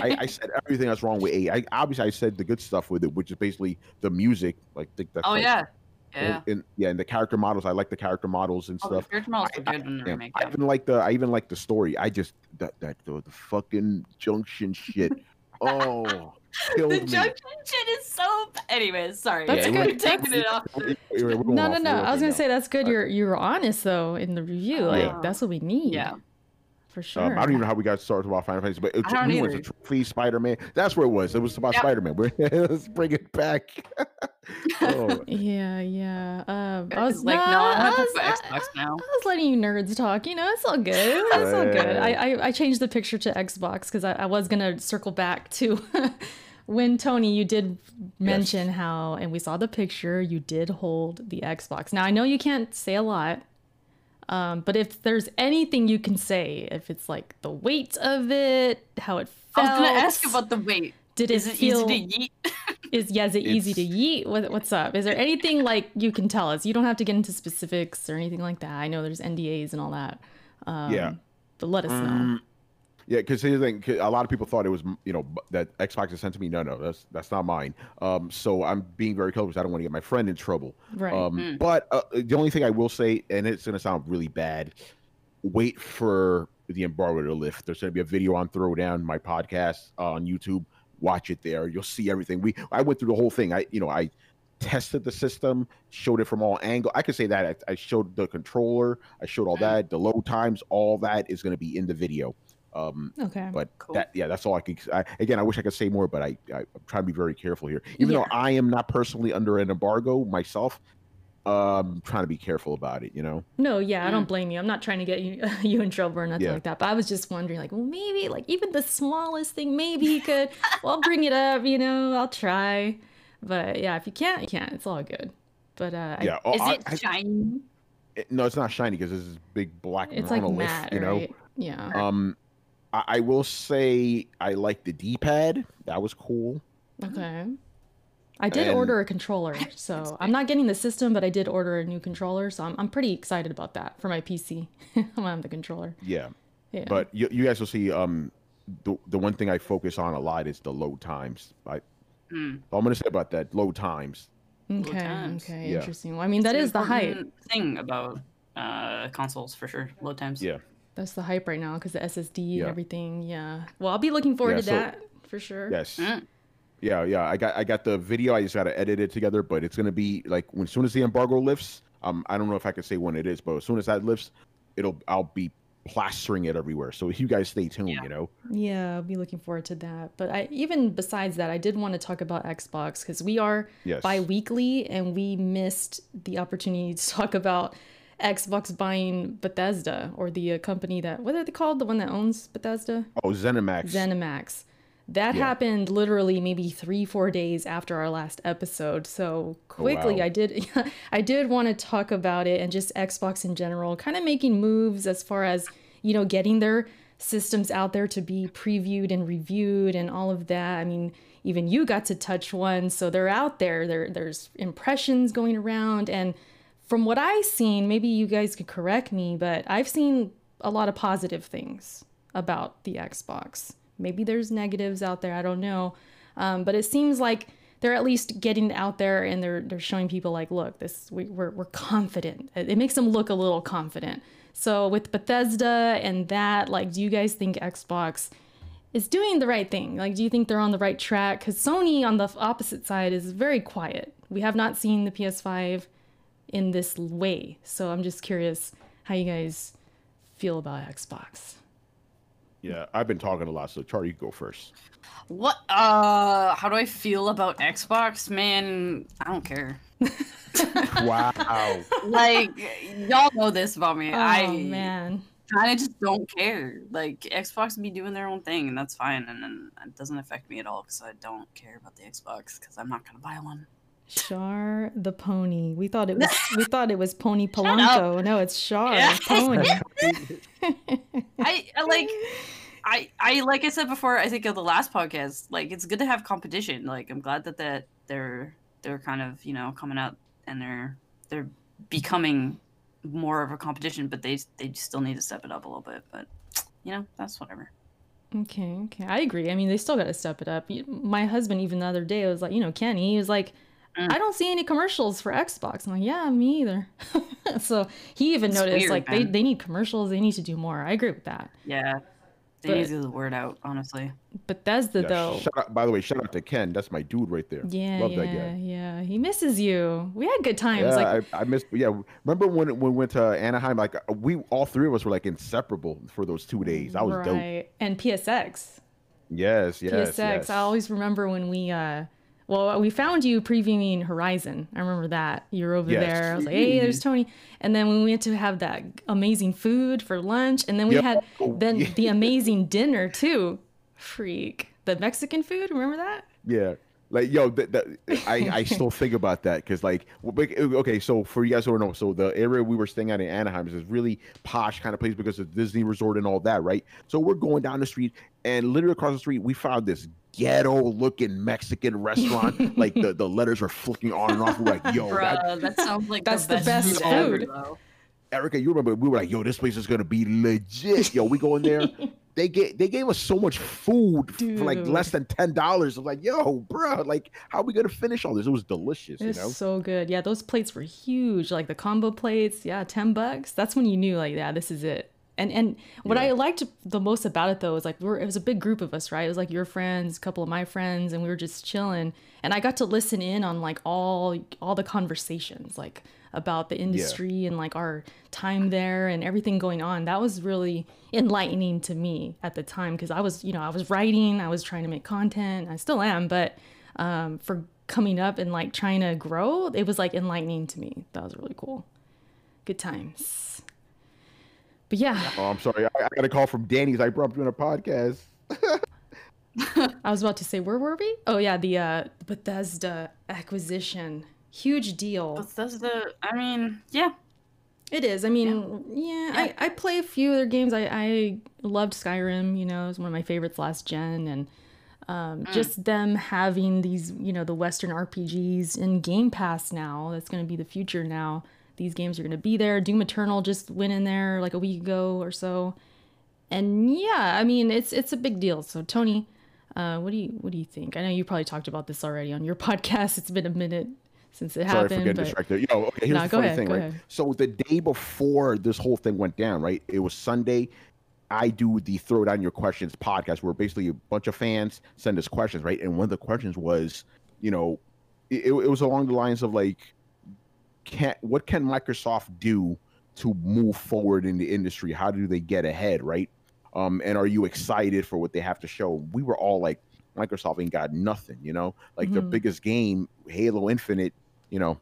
I, I said everything that's wrong with eight. I obviously I said the good stuff with it, which is basically the music. Like the, that's oh yeah, yeah. And, yeah, and the character models. I like the character models and Oh, the stuff. Spirit models I- were good in the Yeah, remake. I even like the I even like the story. I just that that the, the fucking junction shit. Oh, killed The me. junction shit is so. Anyways, sorry. That's yeah, good. We're taking it off. We're- we're No, no, off no. I was gonna now. say that's good. You're you're honest though in the review. Like Yeah. that's what we need. Yeah. for sure. Um, I don't even know how we got started about Final Fantasy, but it's I don't new ones, either. the trophy, Spider Man. That's where it was. It was about Yep. Spider Man. Let's bring it back. oh, Yeah, yeah. Um, I was like, nah, no, I'm I gonna was, I, Xbox now. I was letting you nerds talk. You know, it's all good. It's all good. I, I, I changed the picture to Xbox because I, I was gonna circle back to when Tony, you did mention how, and we saw the picture. You did hold the Xbox. Now I know you can't say a lot. Um, but if there's anything you can say, if it's like the weight of it, how it I was gonna ask about the weight. did it Is it feel easy to eat? is yeah, is it easy to It's- yeet? What, what's up? Is there anything like you can tell us? You don't have to get into specifics or anything like that. I know there's NDAs and all that. Um, Yeah. But let us know. Mm, yeah, because here's the thing. 'cause A lot of people thought it was, you know, that Xbox is sent to me. No, no, that's that's not mine. Um, so I'm being very careful because I don't want to get my friend in trouble. Right. Um, Mm. But uh, the only thing I will say, and it's going to sound really bad, wait for the embargo to lift. There's going to be a video on Throwdown, my podcast uh, on YouTube. Watch it there. You'll see everything. We I went through the whole thing. I you know I tested the system, showed it from all angles. I could say that I, I showed the controller. I showed all that, the load times, all that is going to be in the video. Um, okay. but Cool. that yeah, that's all I can. I, again, I wish I could say more, but I, I I'm trying to be very careful here. Even though I am not personally under an embargo myself, um, trying to be careful about it. You know. No, yeah, I don't blame you. I'm not trying to get you you in trouble or nothing Yeah. like that. But I was just wondering, like, well, maybe like even the smallest thing, maybe you could. well, I'll bring it up. You know, I'll try. But yeah, if you can't, you can't. It's all good. But uh, I- Yeah. oh, Is I- it I- shiny? it- no, it's not shiny because this is big black it's like matte, you know. right? Yeah. Um, I, I will say I like the D-pad. That was cool. Okay. I did And- order a controller, so I'm not getting the system, but I did order a new controller, so I'm, I'm pretty excited about that for my PC. I'm gonna the controller. Yeah. Yeah. But you, you guys will see. Um, the the one thing I focus on a lot is the load times. I, all I'm gonna say about that load times. okay, times. okay, Yeah. interesting. Well, I mean, that It's is the hype. Thing about uh, consoles for sure. Load times. Yeah. That's the hype right now because the SSD and everything. Yeah. Well, I'll be looking forward Yeah, to so- that for sure. Yes. Mm. Yeah, yeah. I got I got the video. I just got to edit it together, but it's gonna be like when as soon as the embargo lifts. Um, I don't know if I can say when it is, but as soon as that lifts, it'll I'll be plastering it everywhere. So you guys stay tuned. Yeah. You know. Yeah, I'll be looking forward to that. But I even besides that, I did want to talk about Xbox because we are Yes. bi-weekly and we missed the opportunity to talk about Xbox buying Bethesda or the uh, company that what are they called? The one that owns Bethesda? Oh, ZeniMax. ZeniMax. That Yeah. happened literally maybe three, four days after our last episode. So quickly, Oh, wow. I did, I did want to talk about it and just Xbox in general, kind of making moves as far as you know, getting their systems out there to be previewed and reviewed and all of that. I mean, even you got to touch one, so they're out there. There, there's impressions going around, and from what I've seen, maybe you guys could correct me, but I've seen a lot of positive things about the Xbox. Maybe there's negatives out there. I don't know, um, but it seems like they're at least getting out there and they're they're showing people like, look, this we, we're we're confident. It, makes them look a little confident. So with Bethesda and that, like, do you guys think Xbox is doing the right thing? Like, do you think they're on the right track? Because Sony on the opposite side is very quiet. We have not seen the PS5 in this way. So I'm just curious how you guys feel about Xbox. Yeah, I've been talking a lot, so Charlie, you go first. What? Uh, how do I feel about Xbox? Man, I don't care. wow. Like y'all know this about me. Oh I man. kind of just don't care. Like Xbox be doing their own thing, and that's fine, and, and it doesn't affect me at all because I don't care about the Xbox because I'm not gonna buy one. Char the pony. We thought it was we thought it was Pony up. Polanco. No, it's Char Yeah. Pony. I, I like I I like I said before, I think of the last podcast, like it's good to have competition. Like I'm glad that that they're they're kind of, you know, coming out and they're they're becoming more of a competition, but they they still need to step it up a little bit, but you know, that's whatever. Okay, okay. I agree. I mean, they still got to step it up. My husband, even the other day, was like, you know, Kenny, he was like. I don't see any commercials for Xbox. I'm like, yeah, me either. so he even It's noticed, weird, like, they, man. they need commercials. They need to do more. I agree with that. Yeah. They But- need to get the word out, honestly. Bethesda, Yeah, though. shout out, by the way, shout out to Ken. That's my dude right there. Yeah, Love that yeah, guy. yeah. He misses you. We had good times. Yeah, like, I, I missed. Yeah, remember when when we went to Anaheim? Like we, all three of us were like inseparable for those two days. That was dope. right. And PSX. Yes, yes, PSX. yes. I always remember when we uh well, we found you previewing Horizon. I remember that. You were over Yes. there. I was like, hey, there's Tony. And then we went to have that amazing food for lunch. And then we Yep. had Oh, then yeah. the amazing dinner too. Freak. The Mexican food, remember that? Yeah. Like yo, th- th- I I still think about that because like uh, okay, so for you guys who don't know, so the area we were staying at in Anaheim is this really posh kind of place because of Disney Resort and all that, right? So we're going down the street, and literally across the street, we found this ghetto-looking Mexican restaurant. like the, the letters were flicking on and off. We're like, yo, that, Bruh, that sounds like That's the the best best, food ever, food. Erica, you remember we were like, yo, this place is gonna be legit. Yo, we go in there. They get they gave us so much food f- for like less than ten dollars. I'm like, yo, bro, like how are we gonna finish all this? It was delicious, you It's know. so good. Yeah, those plates were huge. Like the combo plates, yeah, ten bucks. That's when you knew, like, yeah, this is it. And and what I liked the most about it though is like we were it was a big group of us, right? It was like your friends, a couple of my friends, and we were just chilling. And I got to listen in on like all all the conversations, like about the industry and like our time there and everything going on. That was really enlightening to me at the time because I was, you know, I was writing, I was trying to make content, I still am, but um, for coming up and like trying to grow, it was like enlightening to me. That was really cool. Good times. But yeah, Oh, I'm sorry. I, I got a call from Danny's. I brought up doing a podcast. I was about to say, where were we? Oh yeah, the uh, Bethesda acquisition, huge deal. But that's the, I mean, yeah. It is. I mean, yeah, I, I play a few other games. I, I loved Skyrim, you know, it was one of my favorites last gen. And um, just them having these, you know, the Western RPGs in Game Pass now, that's going to be the future now. These games are going to be there. Doom Eternal just went in there like a week ago or so. And yeah, I mean, it's it's a big deal. So Tony, uh, what do you what do you think? I know you probably talked about this already on your podcast. It's been a minute since it happened. Sorry for getting distracted. Yo, okay, here's Nah, the funny ahead, thing, right? ahead. So the day before this whole thing went down, right? It was Sunday. I do the throw down your questions podcast where basically a bunch of fans send us questions, right? And one of the questions was, you know, it, it was along the lines of like, can what can Microsoft do to move forward in the industry? How do they get ahead, right? Um, and are you excited for what they have to show? We were all like, Microsoft ain't got nothing, you know, like their Mhm. biggest game, Halo Infinite, you know,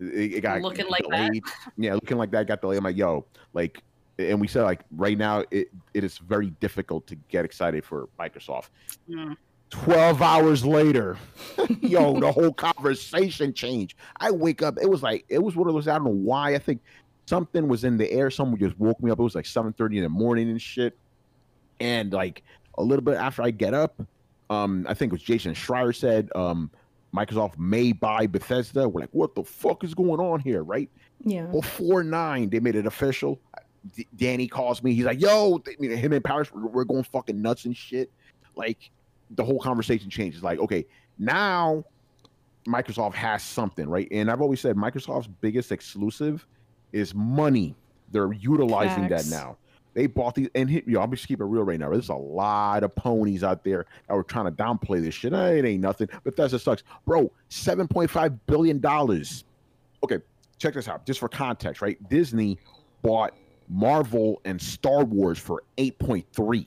it, it got Looking like that. Yeah, looking like that got delayed. I'm like, yo, like, and we said like right now it, it is very difficult to get excited for Microsoft. Mm. 12 hours later, yo, the whole conversation changed. I wake up, it was like, it was one of those, I don't know why. I think something was in the air. Someone just woke me up. It was like 7:30 in the morning and shit. And like a little bit after I get up, um, I think it was Jason Schreier said, um, Microsoft may buy Bethesda. We're like, what the fuck is going on here, right? yeah. Before nine, they made it official. D- Danny calls me. He's like, "Yo, him and Paris, we're, we're going fucking nuts and shit." Like, the whole conversation changes. Like, okay, now Microsoft has something, right? And I've always said Microsoft's biggest exclusive is money. They're utilizing Facts. that now. They bought these, and hit, yo, I'm just keep it real right now. There's a lot of ponies out there that were trying to downplay this shit. Eh, it ain't nothing. Bethesda sucks, bro. Seven point five billion dollars. Okay, check this out. Just for context, right? Disney bought Marvel and Star Wars for eight point three.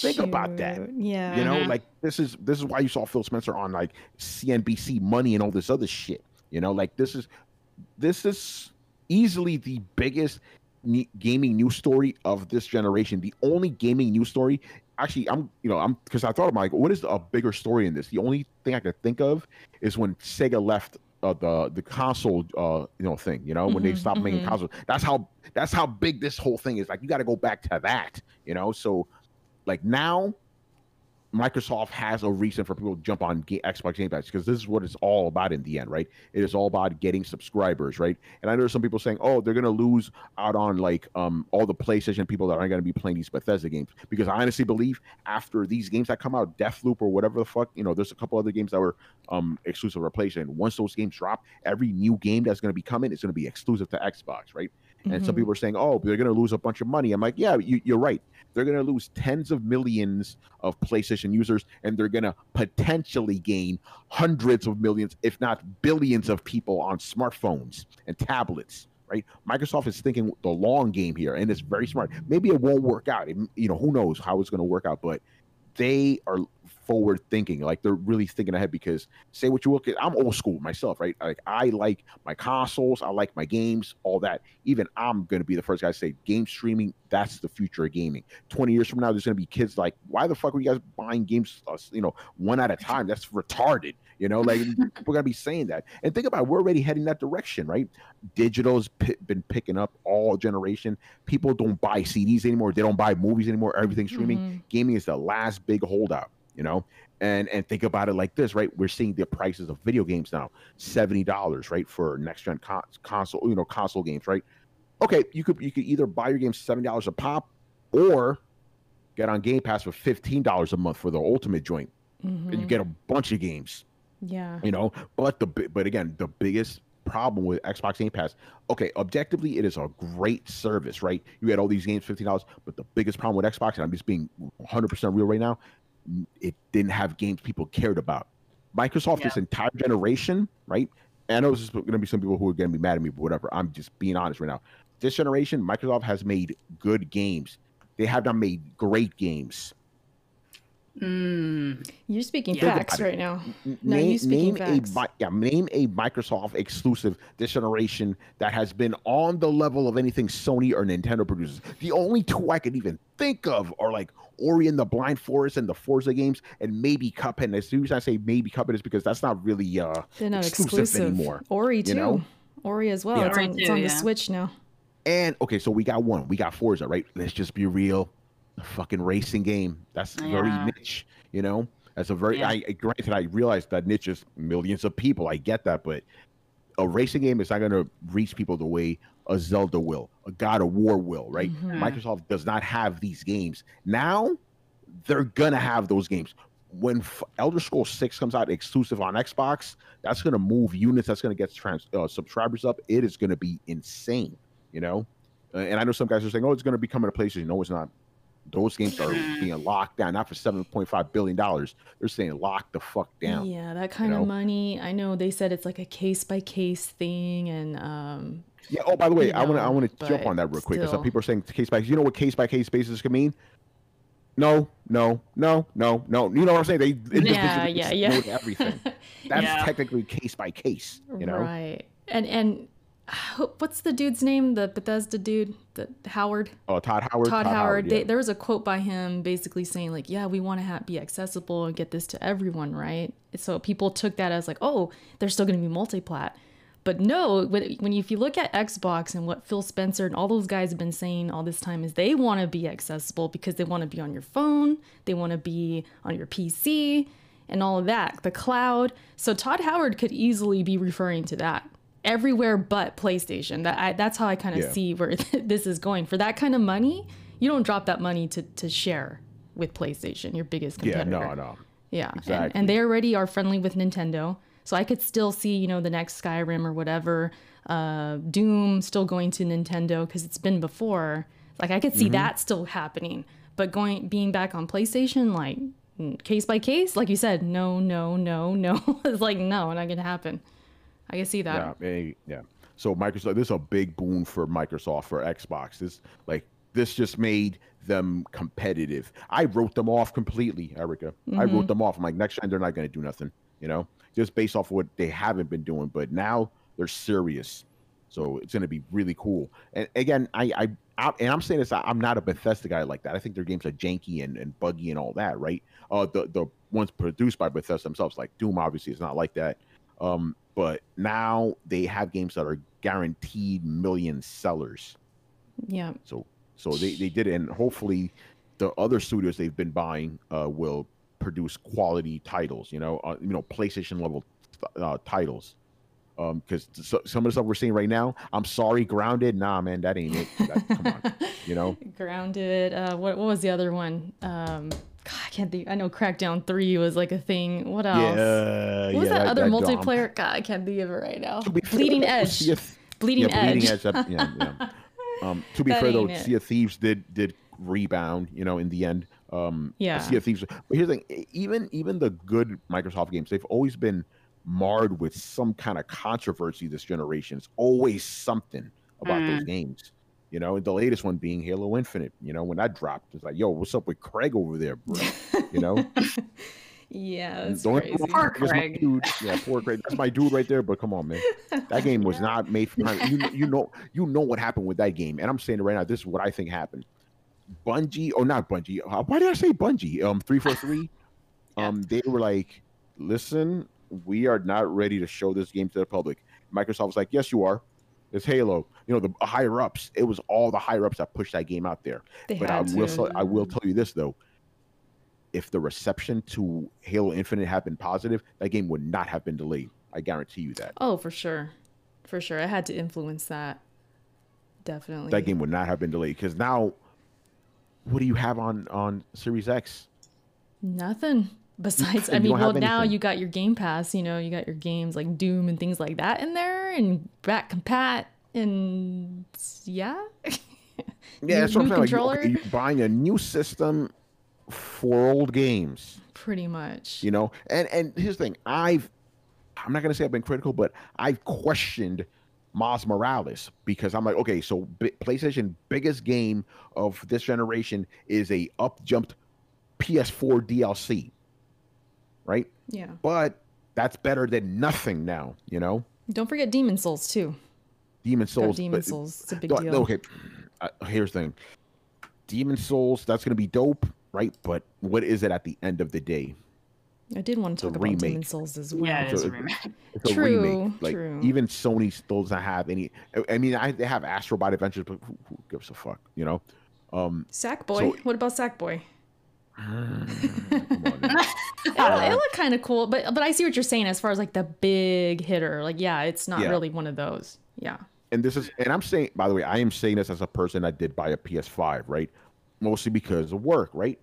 Think about that. Yeah. You know, Mhm. like this is this is why you saw Phil Spencer on like CNBC Money and all this other shit. You know, like this is this is easily the biggest gaming news story of this generation. The only gaming news story. Actually, I'm you know I'm because I thought about like what is a bigger story in this? The only thing I could think of is when Sega left uh, the the console uh you know thing. You know when they Mhm, stopped making mhm. consoles. That's how that's how big this whole thing is. Like you got to go back to that. You know, so like now. Microsoft has a reason for people to jump on Xbox Game Pass because this is what it's all about in the end, right? It is all about getting subscribers, right? And I know some people saying, "Oh, they're gonna lose out on like um all the PlayStation people that aren't gonna be playing these Bethesda games." Because I honestly believe after these games that come out, Deathloop or whatever the fuck, you know, there's a couple other games that were um exclusive for PlayStation. Once those games drop, every new game that's gonna be coming is gonna be exclusive to Xbox, right? And some Mhm. people are saying, "Oh, they're going to lose a bunch of money." I'm like, "Yeah, you, you're right. They're going to lose tens of millions of PlayStation users, and they're going to potentially gain hundreds of millions, if not billions, of people on smartphones and tablets." Right? Microsoft is thinking the long game here, and it's very smart. Maybe it won't work out. It- you know, who knows how it's going to work out, but they are forward thinking like they're really thinking ahead because say what you will i'm old school myself right? Like i like my consoles i like my games all that. Even i'm going to be the first guy to say game streaming that's the future of gaming. 20 years from now there's going to be kids like why the fuck are you guys buying games uh, you know one at a time? That's retarded you know like we're going to be saying that. And think about it, we're already heading that direction right? Digital's p- been picking up all generation. People don't buy cds anymore. They don't buy movies anymore. Everything's streaming. Mhm. gaming is the last big holdout you know? And and think about it like this right? We're seeing the prices of video games now $70 right for next gen con- console you know console games right? Okay you could you could either buy your games $70 a pop or get on game pass for $15 a month for the ultimate joint and you Mhm. get a bunch of games Yeah. you know but the but again the biggest problem with xbox game pass okay objectively it is a great service right? You had all these games $15 but the biggest problem with xbox and i'm just being 100% real right now it didn't have games people cared about. Microsoft this entire generation right? And i know there's going to be some people who are going to be mad at me but whatever i'm just being honest right now. This generation microsoft has made good games. They have not made great games Mm, You're speaking Yeah. facts right now. N- No, you speaking name a facts. Mi- yeah, name a Microsoft exclusive this generation that has been on the level of anything Sony or Nintendo produces. The only two I could even think of are like Ori and the Blind Forest and the Forza games, and maybe Cuphead. And as soon as I say maybe Cuphead is because that's not really uh They're not exclusive exclusive. anymore, Ori too. know? Ori as well. Yeah. It's Ori on, it's too, on the. Switch now. And okay, so we got one. We got Forza, right? Let's just be real. A fucking racing game. That's very niche, you know? That's a very Yeah. I granted I realize that niche is millions of people. I get that, but a racing game is not gonna reach people the way a Zelda will, a God of War will, right? Mhm. Microsoft does not have these games. Now they're gonna have those games. When F- Elder Scrolls 6 comes out exclusive on Xbox, that's gonna move units. That's gonna get trans- uh, subscribers up. It is gonna be insane, you know. Uh, and I know some guys are saying, "Oh, it's gonna be coming to PlayStation." No, it's not. Those games are being locked down, not for seven point five billion dollars. They're saying lock the fuck down. Yeah, that kind know? of money. I know they said it's like a case by case thing, and um, Yeah. Oh, by the way, I want to I want to jump on that real quick because some people are saying case by. You know what case by case basis can mean? No, no, no, no, no. You know what I'm saying? They individually yeah, yeah, note everything. That's Yeah. technically case by case. You know. right? And and what's the dude's name? The Bethesda dude, the Howard. Oh, Todd Howard. Todd, Howard. yeah. They, there was a quote by him basically saying like, "Yeah, we want to ha- be accessible and get this to everyone, right?" So people took that as like, "Oh, they're still going to be multi-plat." But no, when, when you, if you look at Xbox and what Phil Spencer and all those guys have been saying all this time is they want to be accessible because they want to be on your phone, they want to be on your PC, and all of that, the cloud. So Todd Howard could easily be referring to that everywhere but PlayStation. That I, that's how I kind of Yeah. see where this is going. For that kind of money, you don't drop that money to to share with PlayStation, your biggest Yeah. competitor. No. No. Yeah, and, Exactly. and they already are friendly with Nintendo, so I could still see you know the next Skyrim or whatever, uh, Doom still going to Nintendo because it's been before. Like I could see that still happening, but going being back on PlayStation, like mm, case by case, like you said, no, no, no, no. it's like no, not gonna happen. I can see that. Yeah, eh, yeah. So Microsoft, this is a big boon for Microsoft for Xbox. This like this just made them competitive. I wrote them off completely, Erica. I wrote them off. I'm like, next time they're not going to do nothing, you know, just based off of what they haven't been doing. But now they're serious, so it's going to be really cool. And again, I, I, I and I'm saying this, I- I'm not a Bethesda guy like that. I think their games are janky and, and buggy and all that, right? Uh, the the ones produced by Bethesda themselves, like Doom, obviously is not like that. Um, but now they have games that are guaranteed million sellers. Yeah. So so they, they did it, and hopefully the other studios they've been buying uh, will produce quality titles. You know, uh, you know PlayStation level uh, titles. Um, because so, some of the stuff we're seeing right now, I'm sorry, grounded. Nah, man, that ain't it. That, come on, you know. Grounded. Uh, what what was the other one? Um, God, I can't think. I know Crackdown Three was like a thing. What else? Yeah, what was yeah, that, other um, multiplayer? God, I can't think of it right now. to be fair, Bleeding Edge. Sea Bleeding yeah, Edge. Bleeding Edge. that- yeah, yeah. Um, to be That fair though, it. Sea of Thieves did did rebound. You know, in the end. Um, Yeah. Sea of Thieves. But here's the thing: even even the good Microsoft games, they've always been marred with some kind of controversy. This generation, it's always something about those Mm. games. You know, the latest one being Halo Infinite. You know, when that dropped, it's like, yo, what's up with Craig over there, bro? You know, yeah, that's Don't- crazy. Poor my Craig. dude. Yeah, poor Craig. That's my dude right there. But come on, man. That game was not made for you. You know, you know what happened with that game, and I'm saying it right now. This is what I think happened. Bungie, or not Bungie? Uh, why did I say Bungie? Um, three four three. Um, they were like, "Listen, we are not ready to show this game to the public." Microsoft was like, "Yes, you are. It's Halo. You know, the higher ups. It was all the higher ups that pushed that game out there." They But I had will, to. I will tell you this though: if the reception to Halo Infinite had been positive, that game would not have been delayed. I guarantee you that. Oh, for sure, for sure. I had to influence that. Definitely. that game would not have been delayed because now what do you have on on series x Nothing. Besides, I mean, well, have now you got your Game Pass. You know, you got your games like Doom and things like that in there, and back compat, and yeah. yeah that's what i'm saying like, you- controller? okay, you're buying a new system for old games Pretty much. you know and and here's the thing i've i'm not gonna say i've been critical but i've questioned Miles Morales because I'm like, okay, so bi- PlayStation biggest game of this generation is a up jumped PS4 DLC, right? Yeah. But that's better than nothing now, you know. Don't forget Demon Souls too. Demon Got Souls. Demon but- Souls. It's a big no, deal. no, okay, uh, here's the thing. Demon Souls, that's gonna be dope, right? But what is it at the end of the day? I did want to talk about Demon. Souls as well. Yeah, it is So a remake. It's a True, remake. Like true. even Sony still doesn't have any. I- I mean, I, they have Astrobot Adventures, but who, who gives a fuck, you know? Um, Sackboy. So- what about Sackboy? come on. It, it looked kind of cool, but but I see what you're saying as far as like the big hitter. Like, yeah, it's not Yeah. really one of those. Yeah. and this is, and I'm saying, by the way, I am saying this as a person that did buy a PS5, right? Mostly because of work, right?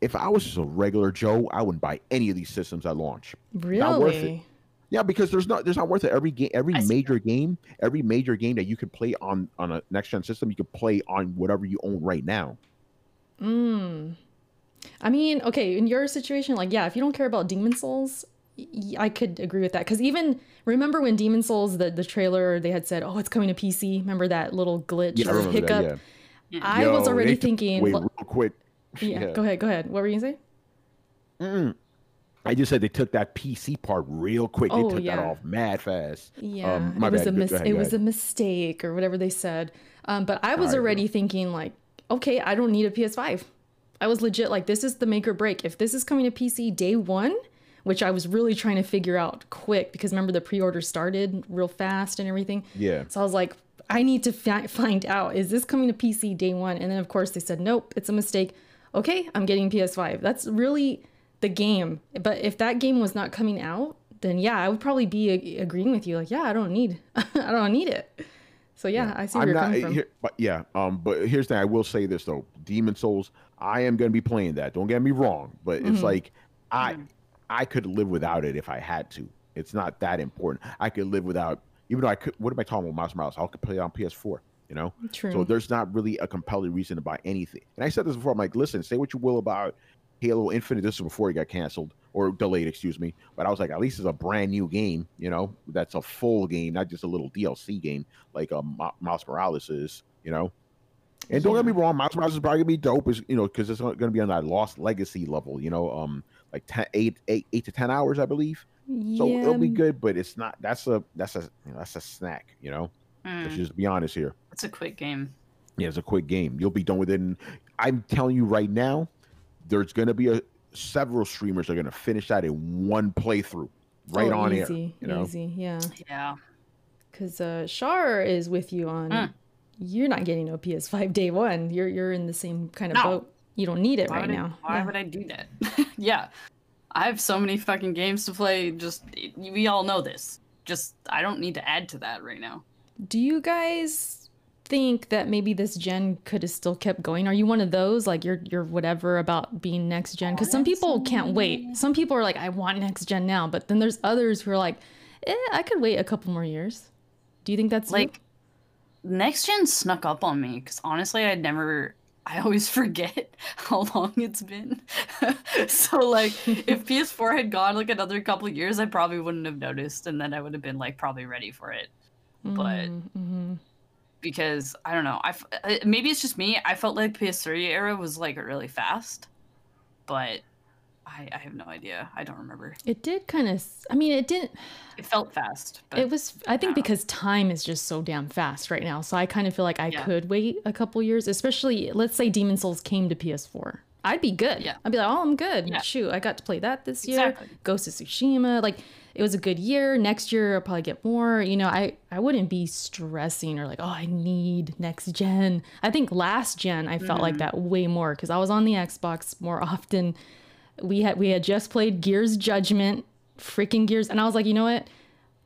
If I was just a regular Joe, I wouldn't buy any of these systems at launch. Not worth it. Really? Yeah, because there's not there's not worth it. Every game, every I see major game, every major game that you could play on on a next gen system, you could play on whatever you own right now. Mm. I mean, okay, in your situation, like, yeah, if you don't care about Demon Souls, y- I could agree with that. Because even remember when Demon Souls, the the trailer, they had said, "Oh, it's coming to PC." Remember that little glitch Yeah, or hiccup? that. Yeah. I was already thinking. Wait, real quick. yeah, go ahead, go ahead. What were you gonna say? Mm. I just said they took that PC part real quick. Oh, they took yeah. that off mad fast. Yeah, Um, it was bad. a mis- ahead, it was a mistake or whatever they said. Um, but I was already thinking like, okay, I don't need a PS5. I was legit like, this is the make or break. If this is coming to PC day one, which I was really trying to figure out quick because remember the pre-order started real fast and everything. Yeah. So I was like, I need to fi- find out is this coming to PC day one? And then of course they said nope, it's a mistake. Okay, I'm getting PS5. That's really the game. But if that game was not coming out, then yeah, I would probably be a- agreeing with you. Like, yeah, I don't need, I don't need it. So yeah, I see where I'm you're not coming from. here, but yeah. Um, but here's the thing. I will say this though. Demon Souls. I am going to be playing that. Don't get me wrong. But Mm-hmm. it's like I I could live without it if I had to. It's not that important. I could live without. Even though I could. What am I talking about? Miles Morales. I could play it on PS4. You know. True. So there's not really a compelling reason to buy anything. And I said this before. I'm like, listen, say what you will about Halo Infinite. This was before it got canceled or delayed, excuse me. But I was like, at least it's a brand new game. You know, that's a full game, not just a little DLC game like uh, Mi- Miles Morales is. You know. And don't get me wrong, Miles Morales is probably gonna be dope, is you know, because it's gonna be on that Lost Legacy level, you know, um, like 10, eight, eight, eight to ten hours, I believe. So yeah, it'll be good, but it's not. That's a that's a you know, that's a snack, you know. Let's Mm, just be honest here. it's a quick game. Yeah, it's a quick game. You'll be done with it. In, I'm telling you right now, there's gonna be a several streamers are gonna finish that in one playthrough. right Oh, on air. You know, easy, yeah. Yeah. Because uh, Char is with you on. Mm. You're not getting no PS5 day one. You're you're in the same kind of No. boat. You don't need it Why right I, now. why Yeah. would I do that? yeah. I have so many fucking games to play. Just we all know this. Just I don't need to add to that right now. Do you guys think that maybe this gen could have still kept going? Are you one of those like you're you're whatever about being next gen? Because some people can't wait. Some people are like, I want next gen now, but then there's others who are like, eh, I could wait a couple more years. Do you think that's you? Like next gen snuck up on me because honestly, I'd never. I always forget how long it's been. so like, if PS4 had gone like another couple years, I probably wouldn't have noticed, and then I would have been like probably ready for it. but- mm-hmm. Because I don't know. I f- uh, maybe it's just me. I felt like PS3 era was like really fast, but I, I have no idea. I don't remember. it did kind of. I mean, it didn't. It felt fast, but It was, I think, I know. because time is just so damn fast right now. So I kind of feel like I Yeah. could wait a couple years, especially let's say Demon's Souls came to PS4. I'd be good. Yeah. I'd be like, oh, I'm good. Yeah. Shoot, I got to play that this year. Exactly. Ghost of Tsushima. Like, it was a good year. Next year, I'll probably get more. You know, I, I wouldn't be stressing or like, oh, I need next gen. I think last gen, I felt Mm-hmm. like that way more because I was on the Xbox more often. We had we had just played Gears Judgment, freaking Gears, and I was like, you know what?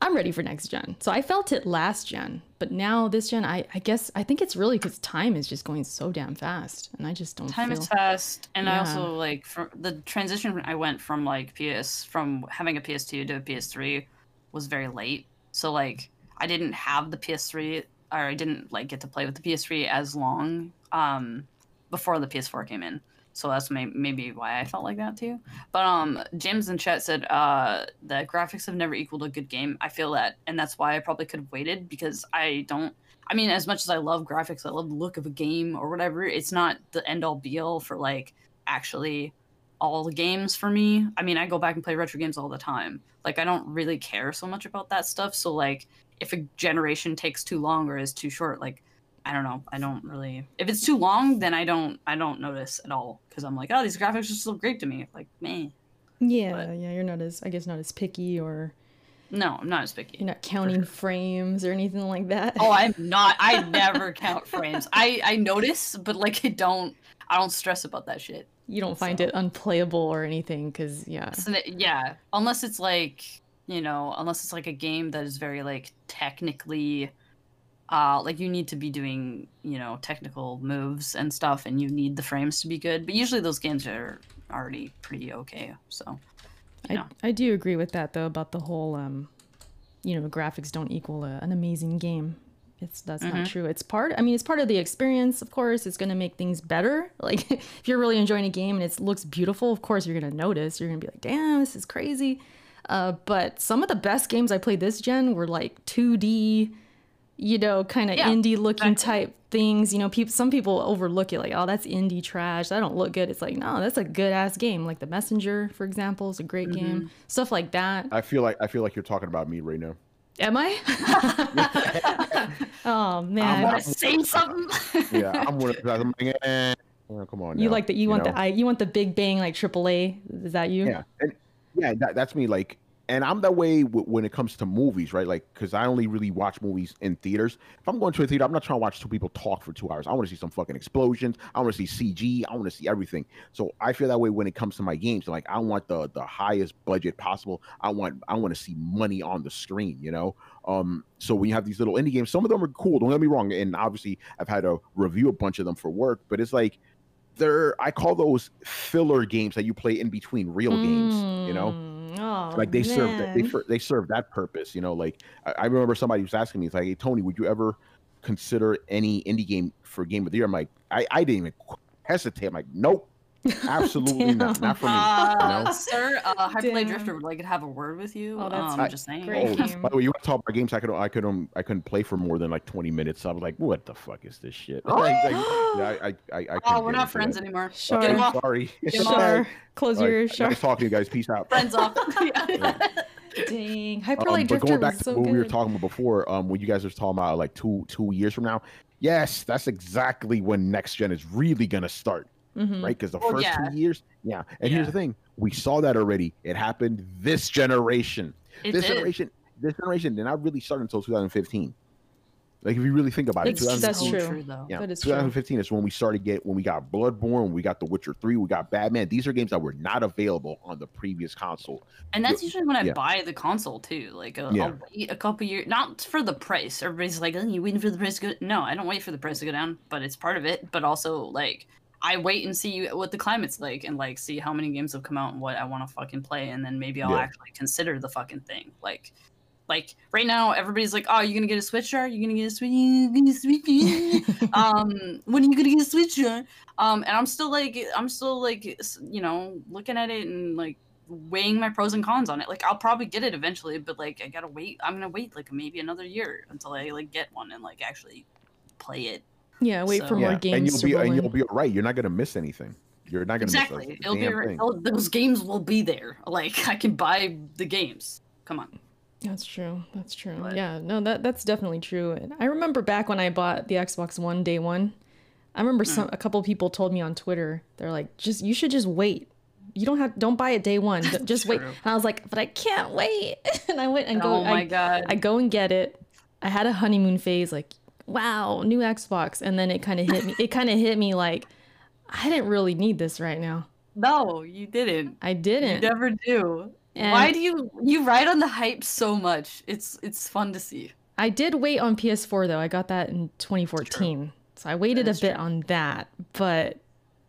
I'm ready for next gen. So I felt it last gen, but now this gen, I, I guess I think it's really because time is just going so damn fast, and I just don't time feel. is fast, and I also like from the transition. I went from like PS from having a PS2 to a PS3 was very late. So like I didn't have the PS3, or I didn't like get to play with the PS3 as long um, before the PS4 came in. So that's may- maybe why I felt like that too. But um, James in chat said uh, that graphics have never equaled a good game. I feel that, and that's why I probably could have waited because I don't. I mean, as much as I love graphics, I love the look of a game or whatever. It's not the end all be all for like actually all the games for me. I mean, I go back and play retro games all the time. Like, I don't really care so much about that stuff. So like, if a generation takes too long or is too short, like I don't know. I don't really. If it's too long, then I don't. I don't notice at all because I'm like, oh, these graphics are still great to me. Like, me. yeah, but- yeah, you're not as I guess not as picky or No, I'm not as picky. you're not counting frames or anything like that. Oh, I'm not. I never count frames. I I notice, but like I don't. I don't stress about that shit. you don't find so- it unplayable or anything because yeah, So that- yeah, unless it's like you know, unless it's like a game that is very like technically, uh, like you need to be doing you know technical moves and stuff, and you need the frames to be good. But usually those games are already pretty okay. So I. I do agree with that though about the whole um you know graphics don't equal a, an amazing game it's that's Mm-hmm. not true it's part i mean it's part of the experience of course it's going to make things better like if you're really enjoying a game and it looks beautiful of course you're going to notice you're going to be like damn this is crazy uh, but some of the best games i played this gen were like 2d you know kind of Yeah, indie looking exactly. type things you know people some people overlook it like oh that's indie trash that don't look good it's like no that's a good ass game like the messenger for example is a great Mm-hmm. game stuff like that I feel like I feel like you're talking about me right now. am i oh man want to say something? Yeah, I'm one of those. I'm like, oh, come on. you now, like the you want know? the I, you want the big bang like AAA is that you Yeah, and yeah, that, that's me. Like, and I'm that way w- when it comes to movies, right? Like, because I only really watch movies in theaters. If I'm going to a theater, I'm not trying to watch two people talk for two hours. I want to see some fucking explosions. I want to see CG. I want to see everything. So I feel that way when it comes to my games. Like, I want the the highest budget possible. I want I want to see money on the screen. You know. Um. So when you have these little indie games, some of them are cool. Don't get me wrong. And obviously, I've had to review a bunch of them for work. But it's like they're I call those filler games that you play in between real games. You know Mm, oh, like they serve that they they serve that purpose you know like I, I remember somebody was asking me it's like hey tony would you ever consider any indie game for game of the year? I'm like i, I didn't even hesitate. I'm like nope absolutely not Damn. not for me Uh, you know sir, uh, Hyper Light Damn. Drifter would like to have a word with you. Oh, that's um, I- just saying. great. Oh, by the way, you want to talk about games I could I could um, I couldn't play for more than like twenty minutes. I was like, what the fuck is this shit? Like, like, yeah, I I I, I Oh, we're not friends that. anymore. Sure. Get him off. sorry. him off. sure close All your right, sure nice talking to you guys. Peace out. Friends off. dang Um, Hyper Light but going back to so what good we were talking about before, um, when you guys were talking about like two two years from now, yes, that's exactly when next gen is really gonna start, Mhm. right? Because the Well, first yeah. two years, yeah. And here's the thing: we saw that already. It happened this generation. It this did. generation, this generation did not really start until 2015. Like if you really think about it, It's- that's 2015 true. though. Yeah, That is true. 2015 is when we started get when we got Bloodborne, we got The Witcher 3, we got Batman. These are games that were not available on the previous console. And that's usually when I Yeah. buy the console too. Like uh, Yeah. I'll wait a couple years, not for the price. Everybody's like, oh, "You waiting for the price to go?" No, I don't wait for the price to go down, but it's part of it. But also, like, I wait and see what the climate's like, and like see how many games have come out and what I want to fucking play, and then maybe I'll Yeah. actually consider the fucking thing. Like, like right now, everybody's like, "Oh, you're gonna get a Switch? Are you gonna get a Switch? You gonna get a Switch?" um when are you gonna get a switch John? um and i'm still like i'm still like you know looking at it and like weighing my pros and cons on it like i'll probably get it eventually but like i gotta wait i'm gonna wait like maybe another year until i like get one and like actually play it Yeah, wait So- for more yeah, games and you'll be roll and you'll be all right. You're not gonna miss anything. You're not gonna exactly miss a it'll be damn thing. they'll- those games will be there like i can buy the games come on That's true. That's true. But- Yeah, no, that that's definitely true. And I remember back when I bought the Xbox One day one, I remember Mm. some a couple people told me on Twitter, they're like, just you should just wait. You don't have don't buy it day one. d- Just wait. And I was like, but I can't wait. and I went and go oh my I, god I go and get it. I had a honeymoon phase, like, wow, new Xbox. And then it kind of hit me. It kind of hit me like, I didn't really need this right now. no you didn't I didn't. never do And- why do you you ride on the hype so much it's it's fun to see I did wait on PS4 though. I got that in 2014. So I waited a bit true. on that. But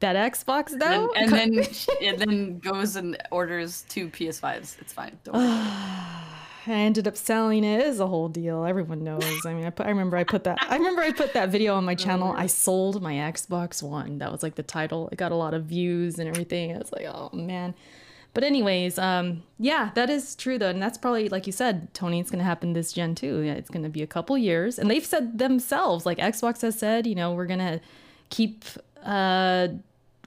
that Xbox and, though? and then and then goes and orders two PS5s. It's fine. Don't worry. I ended up selling it. It is a whole deal. Everyone knows. I mean, I, put, I remember I put that. I remember I put that video on my channel. I sold my Xbox One. That was like the title. It got a lot of views and everything. I was like, oh man. But anyways, um, yeah, that is true though, and that's probably like you said, Tony. It's gonna happen this gen too. Yeah, it's gonna be a couple years, and they've said themselves, like Xbox has said, you know, we're gonna keep uh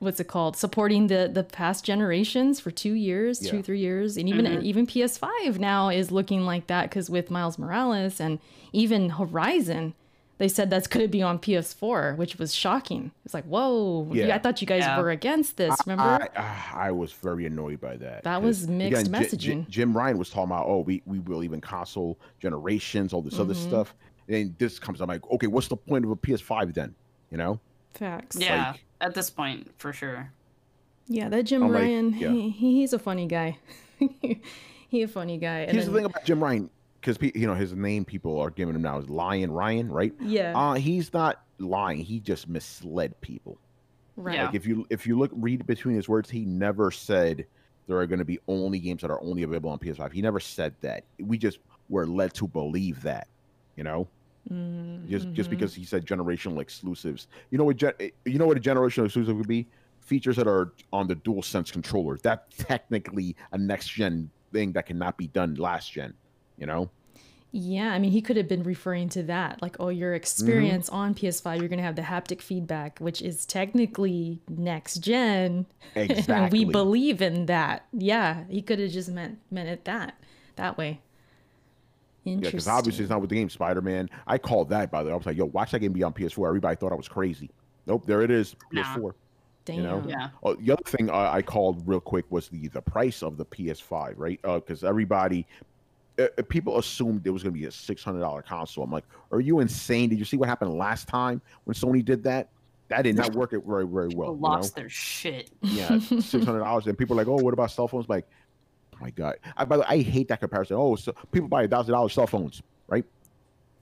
what's it called supporting the the past generations for two years two three years and even even ps5 now is looking like that because with miles morales and even horizon they said that's going to be on ps4 which was shocking it's like whoa Yeah. i thought you guys Yeah. were against this remember I, ah, I was very annoyed by that. that was mixed Ji- Ji- messaging. Jim Ryan was talking about, oh, we, we believe in console generations, all this other Mm-hmm. stuff. And this comes, I'm like, okay, what's the point of a PS5 then? You know? facts yeah, like- at this point, for sure. yeah that jim I'm like, ryan yeah. he, he's a funny guy he a funny guy and Here's the thing about Jim Ryan, because you know his name people are giving him now is Lion Ryan, right? yeah Uh, he's not lying. He just misled people. right yeah. Like if you if you look read between his words, he never said there are going to be only games that are only available on PS5. He never said that. We just were led to believe that, you know, Mm, just just mhm. because he said generational exclusives. You know what? Gen- you know what a generational exclusive would be? Features that are on the Dual Sense controller. That's technically a next gen thing that cannot be done last gen. You know? Yeah, I mean, he could have been referring to that. Like, oh, your experience Mm-hmm. on PS5, you're going to have the haptic feedback, which is technically next gen. Exactly. we believe in that. Yeah, he could have just meant meant it that that way. Yeah, because obviously it's not with the game Spider Man. I called that by the way. I was like, yo, watch that game be on PS4. Everybody thought I was crazy. Nope, there it is. Nah. PS4. Damn. you know? Yeah. Oh, the other thing I, I called real quick was the the price of the PS5, right? Because everybody, uh, uh, people assumed it was going to be a six hundred dollar console. I'm like, are you insane? Did you see what happened last time when Sony did that? That did not work it very very well. People you know? lost their shit. Yeah, six hundred dollars, and people are like, oh, what about cell phones? Like, my god. I, by the way, I hate that comparison. Oh, so people buy a thousand dollars cell phones, right?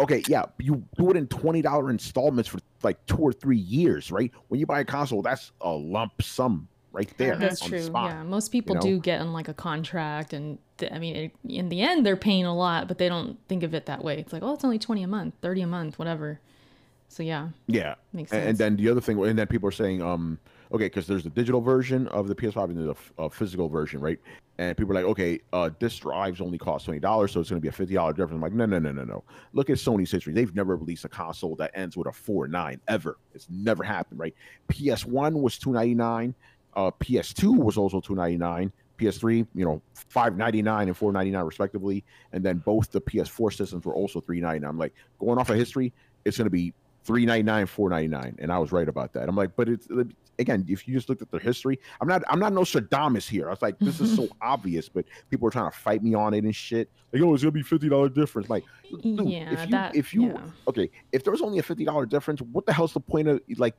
Okay, yeah, you do it in twenty dollar installments for like two or three years, right? When you buy a console, that's a lump sum right there. That's on the true. spot. Yeah, most people know? do get in like a contract, and th- I mean, it, in the end, they're paying a lot, but they don't think of it that way. It's like, oh, it's only twenty a month, thirty a month, whatever. So yeah, Yeah, makes and, sense. and then the other thing, and then people are saying, um, okay, because there's the digital version of the PS5 and there's a, a physical version, right? And people are like, okay, uh, this drives only cost twenty dollars, so it's going to be a fifty dollar difference. I'm like, no, no, no, no, no. Look at Sony's history; they've never released a console that ends with a four nine ever. It's never happened, right? PS1 was two ninety nine, uh, PS2 was also two ninety nine. PS3, you know, five ninety nine and four ninety nine respectively, and then both the PS4 systems were also three ninety nine. I'm like, going off of history, it's going to be three ninety nine, four ninety nine, and I was right about that. I'm like, but it's again, if you just looked at the history, I'm not, I'm not Nostradamus here. I was like, this is so mm-hmm. obvious, but people are trying to fight me on it and shit. Like, oh, it's gonna be fifty dollar difference. Like, dude, Yeah, if you, that- if you, yeah. okay, if there was only a fifty dollar difference, what the hell's the point of like,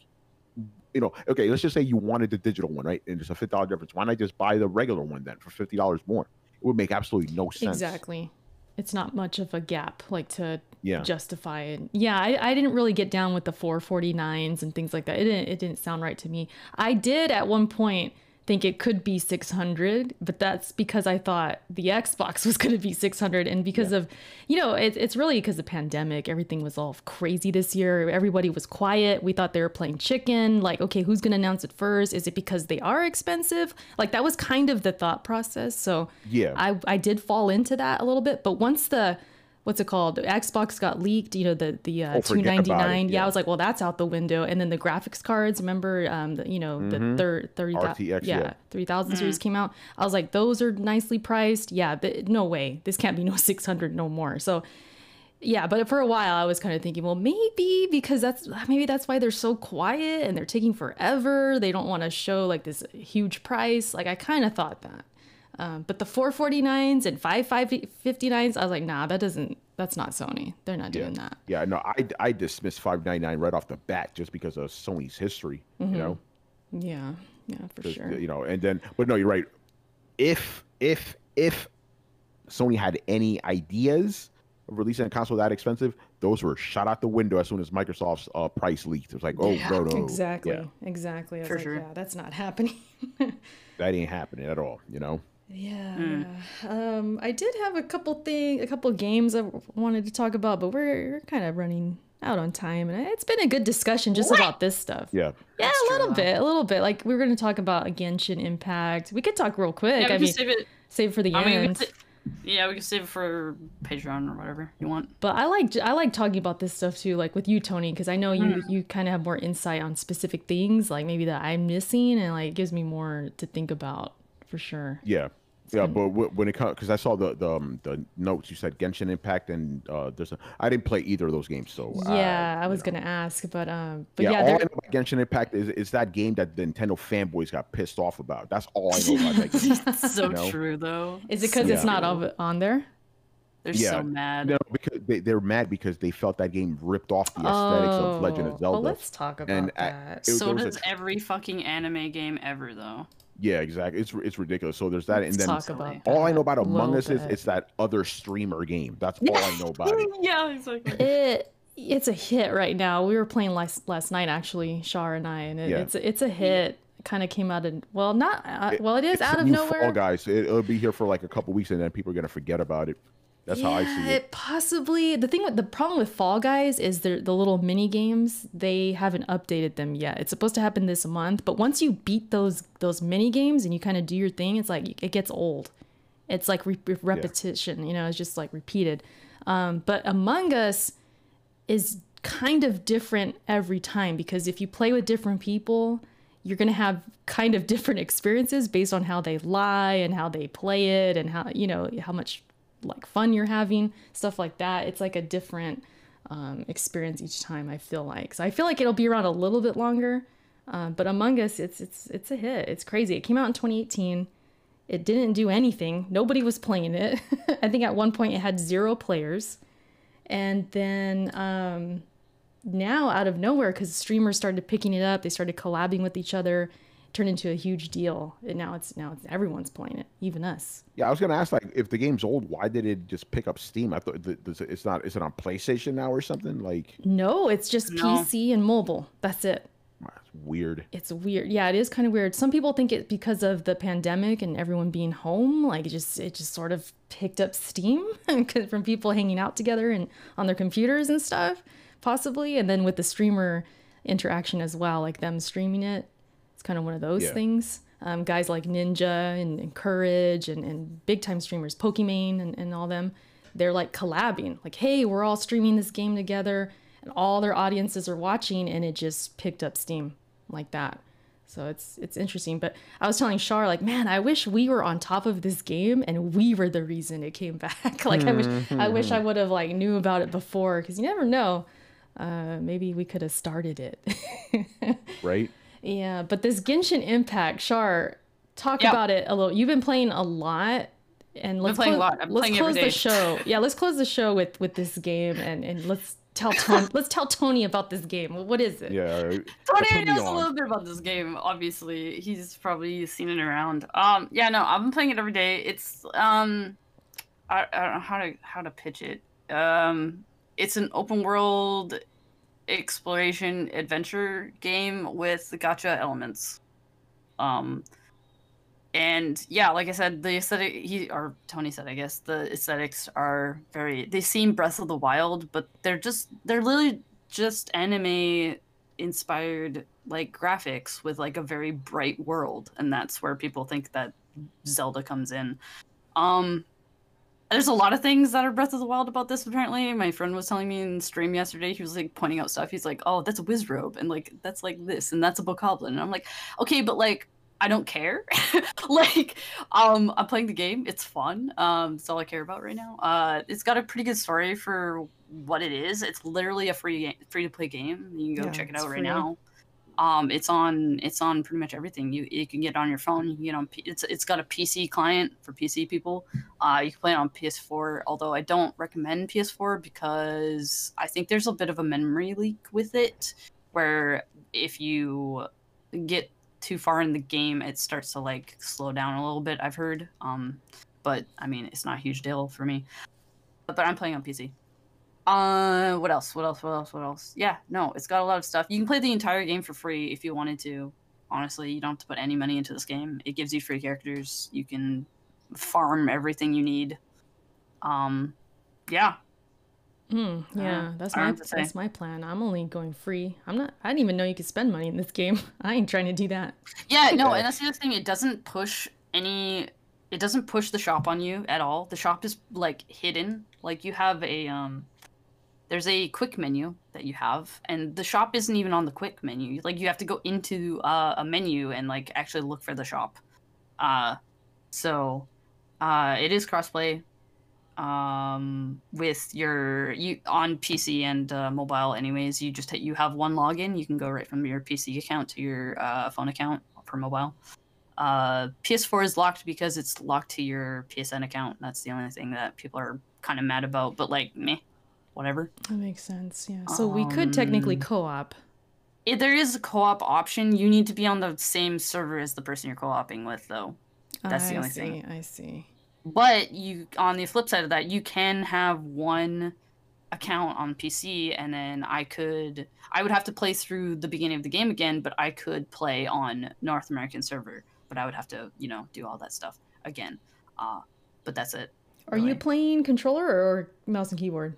you know, okay, let's just say you wanted the digital one, right? And there's a fifty dollar difference. Why not just buy the regular one then for fifty dollars more? It would make absolutely no sense. Exactly. It's not much of a gap, like to Yeah. justify it. Yeah, I, I didn't really get down with the 449s and things like that. It didn't it didn't sound right to me. I did at one point think it could be 600, but that's because I thought the Xbox was going to be 600 and because of you know, it, it's really because of the pandemic. Everything was all crazy this year. Everybody was quiet. We thought they were playing chicken. Like, okay, who's going to announce it first? Is it because they are expensive? Like that was kind of the thought process. So Yeah. I, I did fall into that a little bit, but once the what's it called Xbox got leaked, you know the the uh, Oh, two forget about ninety it, nine. Yeah. yeah. I was like, well, that's out the window. And then the graphics cards, remember, um, the, you know the thir- thirty thou- RTX, yeah, yeah. three thousand series came out. I was like, those are nicely priced. Yeah, but no way, this can't be no six hundred no more. So. Yeah, but for a while I was kind of thinking, well, maybe because that's maybe that's why they're so quiet and they're taking forever. They don't want to show like this huge price. Like I kind of thought that. Um, but the 449s and 5559s, I was like, nah, that doesn't, that's not Sony. They're not doing that. Yeah, no, I I dismissed five ninety nine right off the bat just because of Sony's history. You know, Yeah, yeah, for 'Cause, sure. you know, and then but no, you're right. If if if Sony had any ideas of releasing a console that expensive, those were shot out the window as soon as Microsoft's uh, price leaked. It was like, oh Yeah, no, no, exactly, yeah, exactly. I was For like, sure. yeah, that's not happening. that ain't happening at all. You know, Yeah, yeah. Um, I did have a couple thing, a couple games I wanted to talk about, but we're, we're kind of running out on time, and it's been a good discussion just about this stuff. yeah, Yeah, That's a little though. bit, a little bit. Like we were going to talk about Genshin Impact. We could talk real quick. Yeah, we I mean, save it. save for the I end. can sa- yeah, we can save it for Patreon or whatever you want. But I like I like talking about this stuff too, like with you, Tony, because I know you Mm. you kind of have more insight on specific things, like maybe that I'm missing, and like gives me more to think about for sure. yeah. Yeah, but when it comes, because I saw the the, um, the notes, you said Genshin Impact, and uh, there's a, I didn't play either of those games, so Yeah, I you was know. gonna ask, but um, but Yeah, yeah, all I know about Genshin Impact is is that game that the Nintendo fanboys got pissed off about. That's all I know about that game. so know? true though. is it because Yeah. it's not on, on there? They're Yeah. so mad. No, because they, they're mad because they felt that game ripped off the aesthetics of Legend Oh, of Zelda. Well, let's talk about And, that. it- so there was a does every fucking anime game ever though. Yeah, exactly. It's it's ridiculous. So there's that, Let's and then talk about all I know about Among little Us is it's that other streamer game. That's all I know about it. yeah, exactly. it it's a hit right now. We were playing last last night actually, Char and I, and it, Yeah. it's it's a hit. Kind of came out of well, not uh, well, it is out of nowhere. Fall Guys. It, it'll be here for like a couple weeks, and then people are gonna forget about it. That's how I see Yeah, it. Possibly. The thing with the problem with Fall Guys is the the little mini games. They haven't updated them yet. It's supposed to happen this month, but once you beat those those mini games and you kind of do your thing, it's like it gets old. It's like re- re- repetition. You know, it's just like repeated. Um, but Among Us is kind of different every time because if you play with different people, you're going to have kind of different experiences based on how they lie and how they play it and how, you know, how much like fun you're having, stuff like that. It's like a different um, experience each time, I feel like. So I feel like it'll be around a little bit longer. Uh, but Among Us, it's it's it's a hit. It's crazy. It came out in 2018. It didn't do anything. Nobody was playing it. I think at one point it had zero players. And then um, now, out of nowhere, because streamers started picking it up, they started collabing with each other, turned into a huge deal. And now it's now it's everyone's playing it, even us. Yeah, I was gonna ask like if the game's old, why did it just pick up Steam? I thought th- th- it's not. Is it on PlayStation now or something? Like, No, it's just No. PC and mobile. That's it. that's weird. It's weird. Yeah, it is kind of weird. Some people think it because of the pandemic and everyone being home, like it just it just sort of picked up steam from people hanging out together and on their computers and stuff, possibly. And then with the streamer interaction as well, like them streaming it, it's kind of one of those Yeah. things. Um, guys like Ninja and, and Courage and, and big time streamers, Pokimane and, and all them, they're like collabing. Like, hey, we're all streaming this game together, and all their audiences are watching, and it just picked up steam like that. So it's it's interesting. But I was telling Char, like, man, I wish we were on top of this game and we were the reason it came back. like I wish I wish I would have like knew about it before because you never know. Uh, maybe we could have started it. right? Yeah, but this Genshin Impact, Char, talk Yep. about it a little. You've been playing a lot, and let's playing a clo- lot. I'm let's playing every close the show. Yeah, let's close the show with with this game, and and let's tell Tony. let's tell Tony about this game. What is it? Yeah. all right. Tony Put me knows a little bit about this game. Obviously, he's probably seen it around. Um, yeah, no, I've been playing it every day. It's um, I, I don't know how to how to pitch it. Um, it's an open world exploration adventure game with gacha elements. Um, and yeah, like I said, the aesthetic he or Tony said, I guess the aesthetics are very. They seem Breath of the Wild, but they're just they're literally just anime inspired like graphics with like a very bright world, and that's where people think that Zelda comes in. Um, there's a lot of things that are Breath of the Wild about this. Apparently, my friend was telling me in stream yesterday. He was like pointing out stuff. He's like, "Oh, that's a Wizrobe, and like that's like this, and that's a Bokoblin." And I'm like, "Okay, but like." I don't care. like, um, I'm playing the game. It's fun. Um, that's all I care about right now. Uh, it's got a pretty good story for what it is. It's literally a free free to play game. You can go Yeah, check it out right free. now. Um, it's on it's on pretty much everything. You you can get on your phone. You can get on. It's it's got a PC client for PC people. Uh, you can play it on PS4. Although I don't recommend PS4 because I think there's a bit of a memory leak with it, where if you get too far in the game, it starts to like slow down a little bit. I've heard. Um, but I mean, it's not a huge deal for me. But, but I'm playing on PC. Uh, what else? What else? What else? What else? Yeah, no, it's got a lot of stuff. You can play the entire game for free if you wanted to. Honestly, you don't have to put any money into this game. It gives you free characters. You can farm everything you need. Um, yeah, Mm, yeah, Uh, that's my don't have to say. that's my plan. I'm only going free. I'm not. I didn't even know you could spend money in this game. I ain't trying to do that. Yeah, no, and that's the other thing. It doesn't push any. It doesn't push the shop on you at all. The shop is like hidden. Like you have a um. There's a quick menu that you have, and the shop isn't even on the quick menu. Like you have to go into uh, a menu and like actually look for the shop. Uh, so, uh, it is crossplay. Um, with your you on PC and uh, mobile, anyways. You just you have one login. You can go right from your PC account to your uh, phone account for mobile. Uh, PS4 is locked because it's locked to your PSN account. That's the only thing that people are kind of mad about. But like, meh, whatever. That makes sense. Yeah. So we could technically Um, co-op. If there is a co-op option, you need to be on the same server as the person you're co-oping with, though. That's the only see, thing. I see. But you, on the flip side of that, you can have one account on PC, and then I could, I would have to play through the beginning of the game again, but I could play on North American server. But I would have to, you know, do all that stuff again. Uh, but that's it. Are you playing controller or mouse and keyboard?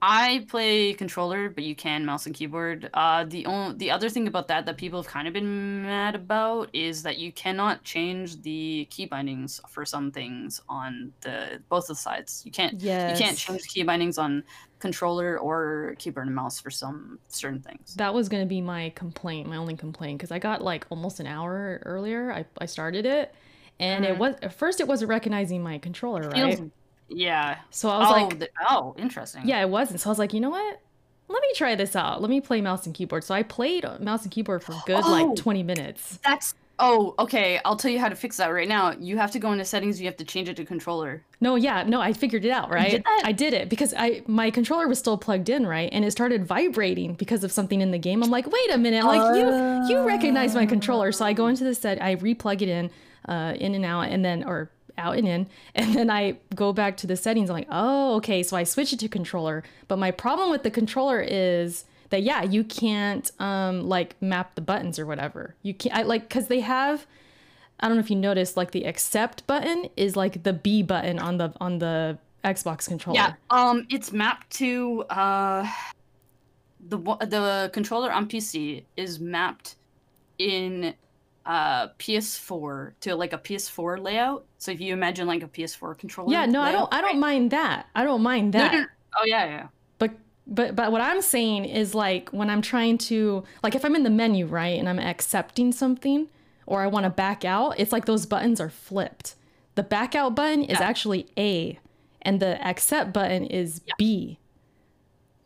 I play controller, but you can mouse and keyboard. Uh, the only the other thing about that that people have kind of been mad about is that you cannot change the key bindings for some things on the both of the sides. You can't Yes. you can't change key bindings on controller or keyboard and mouse for some certain things. That was going to be my complaint, my only complaint, because I got like almost an hour earlier. I, I started it, and it Mhm. was at first it wasn't recognizing my controller, right? Feels- yeah. So I was oh, like, the- oh, interesting. yeah, it wasn't. So I was like, you know what? Let me try this out. Let me play mouse and keyboard. So I played mouse and keyboard for a good Oh. like 20 minutes. That's oh okay. I'll tell you how to fix that right now. You have to go into settings. You have to change it to controller. No, yeah, no, I figured it out, right? did? I did it because I my controller was still plugged in, right? And it started vibrating because of something in the game. I'm like, wait a minute, like you you recognize my controller. So I go into the set, I replug it in, uh, in and out, and then or out and in, and then I go back to the settings. I'm like, oh, okay. So I switch it to controller. But my problem with the controller is that yeah, you can't um like map the buttons or whatever. You can't I, like because they have. I don't know if you noticed, like the accept button is like the B button on the on the Xbox controller. Yeah. Um, it's mapped to uh, the the controller on PC is mapped in uh PS4 to like a PS4 layout. So if you imagine like a PS4 controller. Yeah, no, I don't I don't right? mind that. I don't mind that. no, no. Oh yeah, yeah. But but but what I'm saying is like when I'm trying to like if I'm in the menu, right, and I'm accepting something or I want to back out, it's like those buttons are flipped. The back out button is actually A and the accept button is Yeah. B.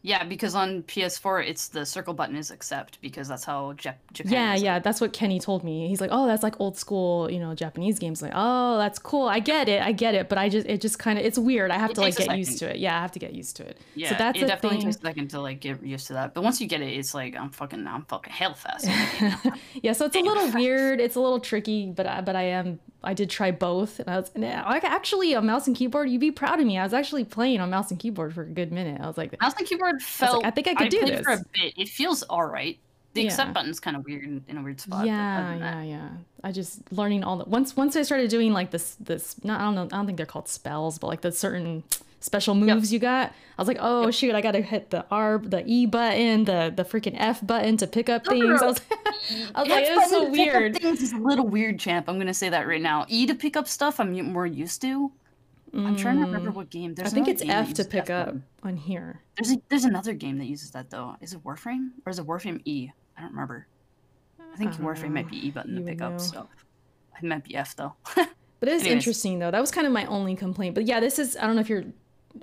Yeah, because on PS4 it's the circle button is accept because that's how Jap- Japan. Yeah, is. yeah, that's what Kenny told me. He's like, "Oh, that's like old school, you know, Japanese games." Like, "Oh, that's cool. I get it. I get it." But I just, it just kind of, it's weird. I have It to like get used to it. Yeah, I have to get used to it. Yeah, so that's it definitely thing. takes a second to like get used to that. But once you get it, it's like I'm fucking, I'm fucking hell fast. yeah, so it's a little weird. It's a little tricky, but I, but I am. I did try both, and I was and I, actually a mouse and keyboard. You'd be proud of me. I was actually playing on mouse and keyboard for a good minute. I was like, Mouse and keyboard felt. I think I could do played for a bit. It feels all right. The Yeah. accept button's kind of weird in, in a weird spot. yeah, yeah, yeah. I just learning all the once once I started doing like this this not I don't know I don't think they're called spells, but like the certain special moves you got. I was like, oh shoot, I gotta hit the R, the E button, the the freaking F button to pick up things. I was, I was like, X it was so button to pick up weird. Things is a little weird, champ. I'm gonna say that right now. E to pick up stuff, I'm more used to. I'm trying to remember what game. Mm, I think it's F to pick F up button. on here. There's a, there's another game that uses that though. Is it Warframe or is it Warframe E? I don't remember. I think I don't Warframe might be E button to You would pick up So. It might be F though. But it is Anyways. interesting though. That was kind of my only complaint. But yeah, this is I don't know if you're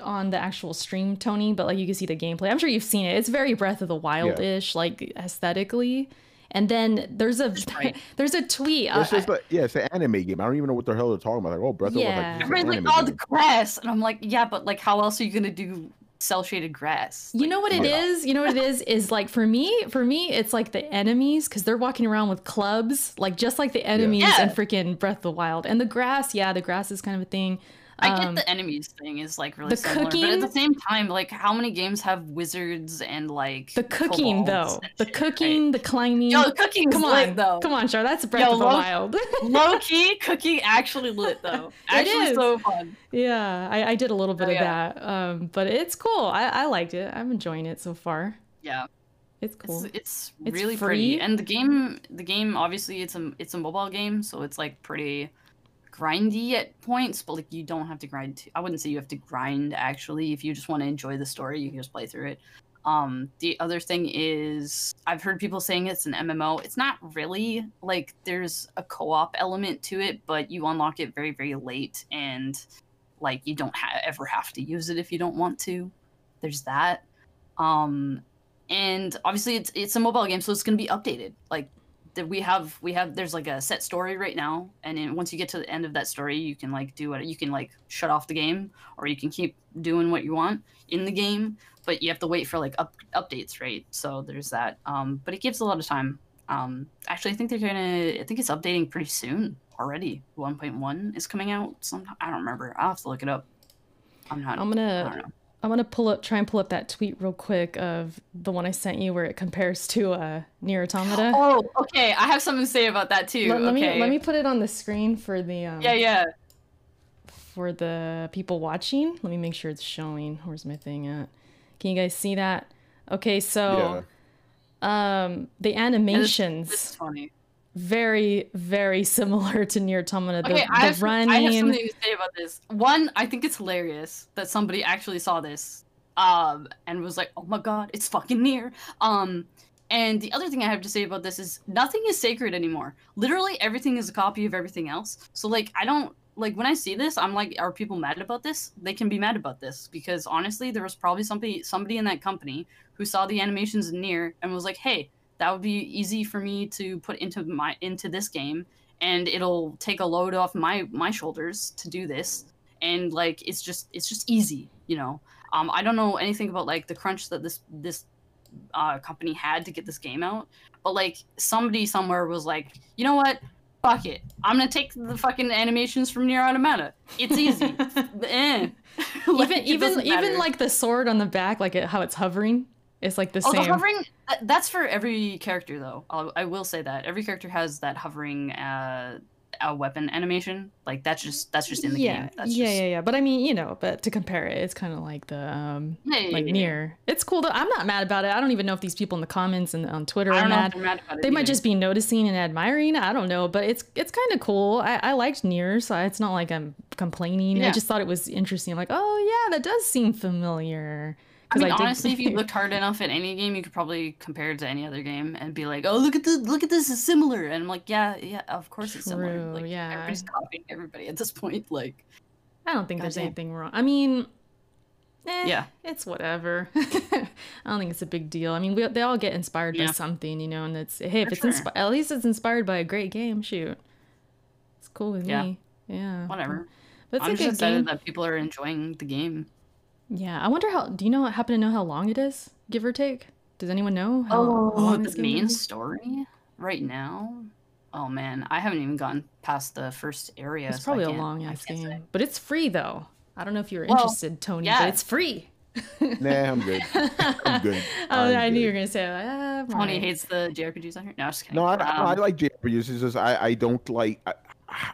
on the actual stream, Tony, but like you can see the gameplay. I'm sure you've seen it. It's very Breath of the Wild-ish, like aesthetically. And then there's a right. there's a tweet. It's uh, just like yeah, it's an anime game. I don't even know what the hell they're talking about. Like, oh, Breath of the Wild. Like, it's an like, oh, the grass, and I'm like, yeah, but like, how else are you gonna do cel shaded grass? You know what it Yeah. is? You know what it is? Is like for me, for me, it's like the enemies because they're walking around with clubs, like just like the enemies Yeah. in freaking Breath of the Wild. And the grass, yeah, the grass is kind of a thing. I get Um, the enemies thing is like really the similar, but at the same time, like, how many games have wizards and like the cooking though, the shit, cooking, right? the climbing. Yo, the cooking come on, lit though. come on, Char, that's Breath Yo, of the low- Wild. Low key, cooking actually lit though. Actually, is. so fun. yeah, I, I did a little bit Oh, of yeah. that, um, but it's cool. I, I liked it. I'm enjoying it so far. Yeah, It's cool. it's it's, It's really free? pretty, and the game the game obviously it's a it's a mobile game, so it's like pretty grindy at points, but like you don't have to grind. I wouldn't say you have to grind actually. If you just want to enjoy the story, you can just play through it. Um, the other thing is, I've heard people saying it's an MMO. It's not really like there's a co-op element to it, but you unlock it very very late, and like you don't ha- ever have to use it if you don't want to. There's that. Um, and obviously it's it's a mobile game, so it's gonna be updated. Like that we have we have there's like a set story right now, and then once you get to the end of that story, you can like do what you can like shut off the game, or you can keep doing what you want in the game, but you have to wait for like up, updates, right? So there's that. Um, but it gives a lot of time. Um, actually, I think they're gonna. I think it's updating pretty soon already. 1.1 is coming out. Some I don't remember. I'll have to look it up. I'm not. I'm gonna don't know. I'm gonna pull up try and pull up that tweet real quick of the one I sent you where it compares to uh Nier Automata. Oh, okay. I have something to say about that too. let, let okay. me let me put it on the screen for the um, Yeah, yeah. for the people watching. Let me make sure it's showing. Where's my thing at? Can you guys see that? Okay, so yeah. um the This, animations this is funny. Very very similar to Nier Automata. The, Okay, the I, have running. I have something to say about this. One, I think it's hilarious that somebody actually saw this um, and was like, "Oh my god, it's fucking Nier." Um, and the other thing I have to say about this is nothing is sacred anymore. Literally everything is a copy of everything else. So like, I don't like when I see this, I'm like, are people mad about this? They can be mad about this because honestly, there was probably somebody somebody in that company who saw the animations in Nier and was like, "Hey, that would be easy for me to put into my into this game." and it'll take a load off my my shoulders to do this. And like it's just it's just easy you know? Um i don't know anything about like the crunch that this this uh company had to get this game out but like somebody somewhere was like you know what? Fuck it. I'm gonna take the fucking animations from Nier Automata. It's easy. Eh. Like, even it even even like the sword on the back, like it, how it's hovering, it's like the Oh, same. the hovering. That's for every character, though. I'll, I will say that every character has that hovering uh, uh, weapon animation. Like that's just that's just in the yeah, game. That's yeah, just, yeah, yeah. But I mean, you know, but to compare it, it's kind of like the um, Yeah, yeah, like yeah, Nier. It's cool though. I'm not mad about it. I don't even know if these people in the comments and on Twitter are mad. mad They might just be noticing and admiring. I don't know, but it's it's kind of cool. I, I liked Nier, so it's not like I'm complaining. I just thought it was interesting. I'm like, oh yeah, that does seem familiar. I mean, did- honestly, if you looked hard enough at any game, you could probably compare it to any other game and be like, "Oh, look at this! Look at this! It's similar." And I'm like, "Yeah, yeah, of course it's similar." True, Like, yeah. everybody's copying everybody at this point. Like, I don't think there's Goddamn. anything wrong. I mean, eh, Yeah. it's whatever. I don't think it's a big deal. I mean, we, they all get inspired by something, you know, and it's hey, if For it's sure. inspi- at least it's inspired by a great game. Shoot, it's cool with Yeah. me. Yeah, Whatever. But it's I'm just excited game. that people are enjoying the game. Yeah, I wonder how. Do you know? Happen to know how long it is, give or take? Does anyone know how Oh, long the this main is? story right now. Oh man, I haven't even gotten past the first area. It's so probably a long I ass can't say. game, but it's free though. I don't know if you're Well, interested, Tony, yeah. but it's free. Nah, I'm good. I'm good. Oh, I'm I knew you were gonna say that. Ah, Tony alright. hates the JRPGs on here. No, I just kidding. No, I, I Um, like JRPGs. It's just I, I don't like I,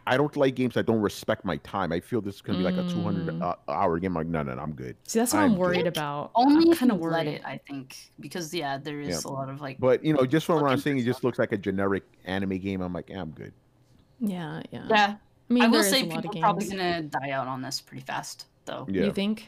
I don't like games that don't respect my time. I feel this is gonna be like a 200 Mm. uh, hour game. I'm like, no, no, no, I'm good. See, that's what I'm, I'm worried good. about. only kind you of let it, I think, because yeah, there is a lot of like. But you know, just from what I'm for seeing, it just looks like a generic anime game. I'm like, yeah, I'm good. Yeah, yeah. yeah, I mean, I will there is say a lot of people are probably gonna die out on this pretty fast, though. Yeah. You think?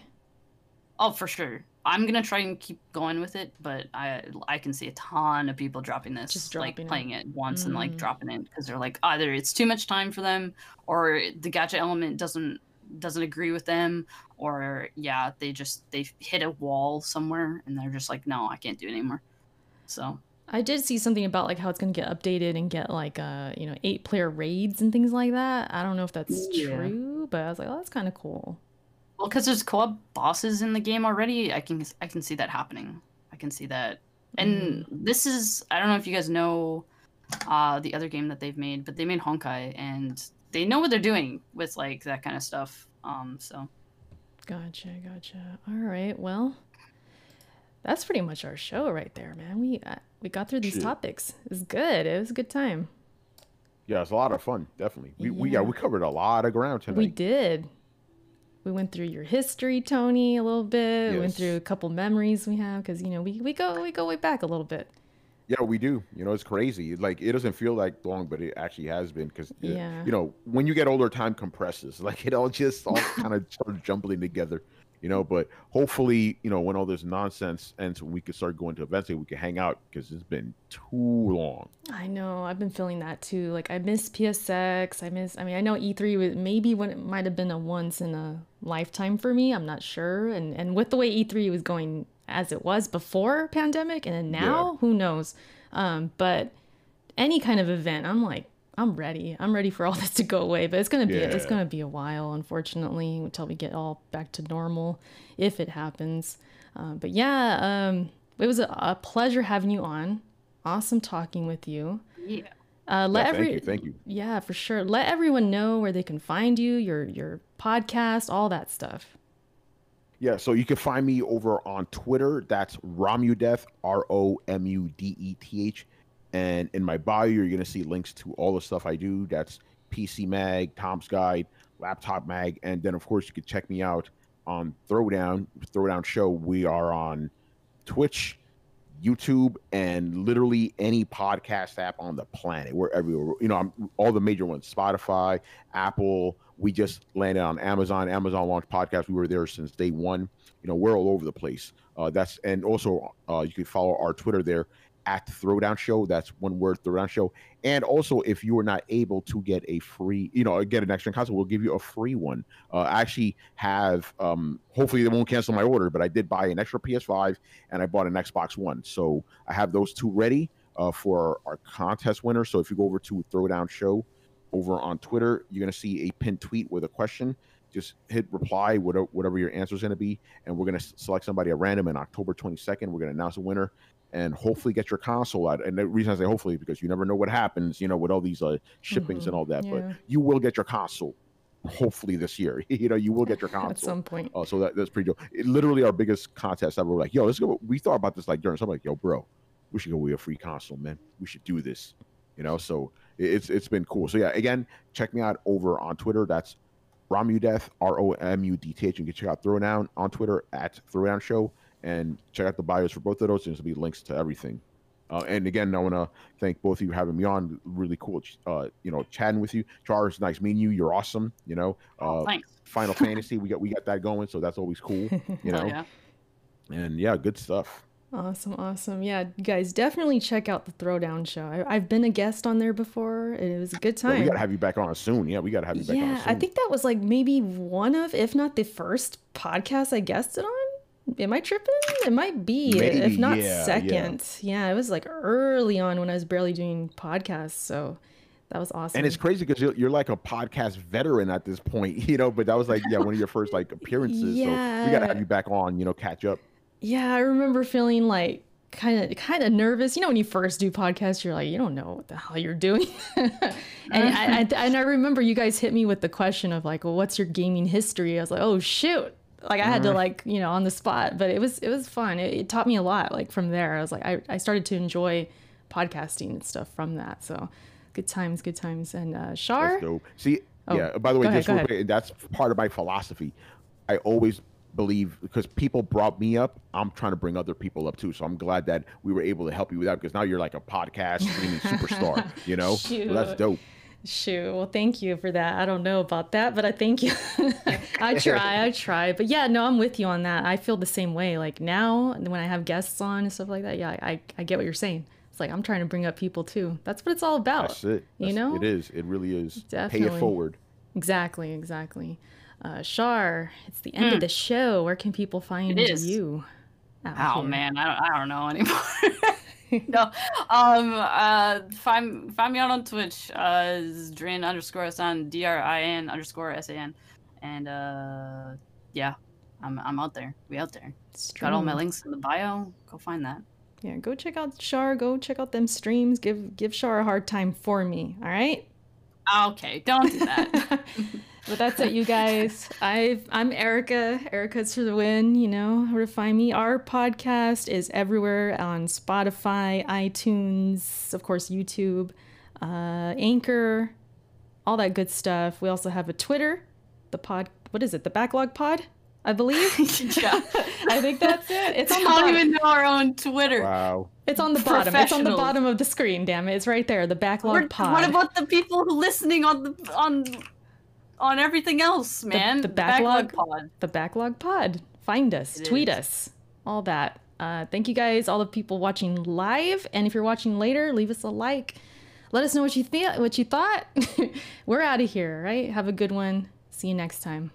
Oh, for sure. I'm gonna try and keep going with it, but I I can see a ton of people dropping this, Just like dropping it. playing it once and like Mm. dropping it because they're like either it's too much time for them, or the gacha element doesn't doesn't agree with them, or yeah, they just they hit a wall somewhere and they're just like, no, I can't do it anymore. So I did see something about like how it's gonna get updated and get like uh you know eight player raids and things like that. I don't know if that's Yeah. true, but I was like, oh, that's kind of cool. Well, because there's co-op bosses in the game already, I can I can see that happening. I can see that, and this is I don't know if you guys know uh, the other game that they've made, but they made Honkai, and they know what they're doing with like that kind of stuff. Um, so Gotcha, gotcha. All right, well, that's pretty much our show right there, man. We uh, we got through these Shit. topics. It was good. It was a good time. Yeah, it's a lot of fun. Definitely. We we Yeah. yeah we covered a lot of ground tonight. We did. We went through your history, Tony, a little bit. We went through a couple memories we have because you know we, we go we go way back a little bit. Yeah, we do. You know, it's crazy. Like it doesn't feel like long, but it actually has been because uh, Yeah. you know when you get older, time compresses. Like it all just all kind of starts jumbling together. You know, but hopefully, you know, when all this nonsense ends, we can start going to events and we can hang out because it's been too long. I know. I've been feeling that too. Like I miss PSX. I miss. I mean, I know E3 was maybe when it might have been a once in a lifetime for me. I'm not sure. And and with the way E3 was going as it was before pandemic, and then now, who knows? Um, but any kind of event, I'm like, I'm ready. I'm ready for all this to go away. But it's gonna be it's gonna be a while, unfortunately, until we get all back to normal, if it happens. Um, but yeah, um, it was a, a pleasure having you on. Awesome talking with you. yeah, Uh, let Yeah, every thank you, thank you. yeah for sure. Let everyone know where they can find you, your your podcast, all that stuff. Yeah, so you can find me over on Twitter. That's Romudeth, R O M U D E T H. And in my bio, you're going to see links to all the stuff I do. That's PC Mag, Tom's Guide, Laptop Mag. And then, of course, you can check me out on Throwdown, Throwdown Show. We are on Twitch, YouTube, and literally any podcast app on the planet. We're everywhere. You know, I'm, all the major ones Spotify, Apple. We just landed on Amazon. Amazon launched podcast. We were there since day one. You know, we're all over the place. Uh, that's and also uh, you can follow our Twitter there at Throwdown Show. That's one word, Throwdown Show. And also, if you are not able to get a free, you know, get an extra console, we'll give you a free one. Uh, I actually have. Um, hopefully, they won't cancel my order, but I did buy an extra PS5 and I bought an Xbox One, so I have those two ready uh, for our contest winner. So if you go over to Throwdown Show over on Twitter, you're gonna see a pinned tweet with a question. Just hit reply, whatever, whatever your answer is gonna be, and we're gonna select somebody at random. And October 22nd, we're gonna announce a winner and hopefully get your console out. And the reason I say hopefully because you never know what happens, you know, with all these uh, shippings Mhm, and all that. yeah. But you will get your console, hopefully this year. you know, you will get your console. At some point. Oh, so that, that's pretty dope. It, literally, our biggest contest ever. We're like, yo, let's go. We thought about this like during. So I'm like, yo, bro, we should go with a free console, man. We should do this. You know, so it- it's it's been cool. So yeah, again, check me out over on Twitter. That's Romudeth, R O M U D T H. You can check out Throwdown on Twitter at Throwdown Show and check out the bios for both of those. There's gonna be links to everything. Uh, and again, I want to thank both of you for having me on. Really cool, uh, you know, chatting with you. Charles, nice meeting you. You're awesome. You know, oh, uh, thanks. Final Fantasy, we got we got that going, so that's always cool. You Hell know, yeah. and yeah, good stuff. Awesome, awesome. Yeah, guys definitely check out the Throwdown Show. I, I've been a guest on there before. And it was a good Yeah, time. we gotta have you back on soon. Yeah, we gotta have you back on Yeah. I think that was like maybe one of, if not the first podcast I guested on. Am I tripping? It might be, Maybe, if not yeah, yeah. second. Yeah. it was like early on when I was barely doing podcasts. So that was awesome. And it's crazy because you're, you're like a podcast veteran at this point, you know. But that was like yeah, one of your first like appearances. So we gotta have you back on, you know, catch up. Yeah, I remember feeling like kind of kind of nervous. You know, when you first do podcasts, you're like, you don't know what the hell you're doing. and I, I and I remember you guys hit me with the question of like, well, what's your gaming history? I was like, oh shoot. Like I had to like you know on the spot, but it was it was fun. It, it taught me a lot. Like from there, I was like I, I started to enjoy podcasting and stuff from that. So good times, good times. And uh, Char. See, Oh, yeah. By the way, ahead, just ahead. quick, that's part of my philosophy. I always believe because people brought me up, I'm trying to bring other people up too. So I'm glad that we were able to help you with that because now you're like a podcast streaming superstar. You know, so that's dope. Shoot. Well, thank you for that. I don't know about that, but I thank you. I try, I try. But yeah, no, I'm with you on that. I feel the same way. Like now, when I have guests on and stuff like that, yeah, I, I get what you're saying. It's like I'm trying to bring up people too. That's what it's all about. That's it. You That's- know? it is. It really is. Pay it forward. Exactly, exactly. Uh, Char, it's the end of the show. Where can people find Hmm. It is. you? Oh here? man, I don't, I don't know anymore. no, um, uh, find find me out on Twitch. Uh, Drin underscore San D R I N underscore S A N, and uh, yeah, I'm I'm out there. We out there. Got all my links in the bio. Go find that. Yeah, go check out Char. Go check out them streams. Give give Char a hard time for me. All right. Okay, don't do that. But that's it, you guys. I've I'm Erica. Erica's for the win. You know where to find me. Our podcast is everywhere on Spotify, iTunes, of course, YouTube, uh, Anchor, all that good stuff. We also have a Twitter, the pod. What is it? The Backlog Pod, I believe. yeah, I think that's it. It's on the don't bottom. even know our own Twitter. Wow. It's on the bottom. It's on the bottom of the screen. Damn it! It's right there. The Backlog We're- Pod. What about the people listening on the on on everything else, man? the backlog- pod. the backlog pod. Find us. It tweet is. us. All that. Uh, thank you guys all the people watching live. And if you're watching later leave us a like. Let us know what you think what you thought. We're out of here right? Have a good one. See you next time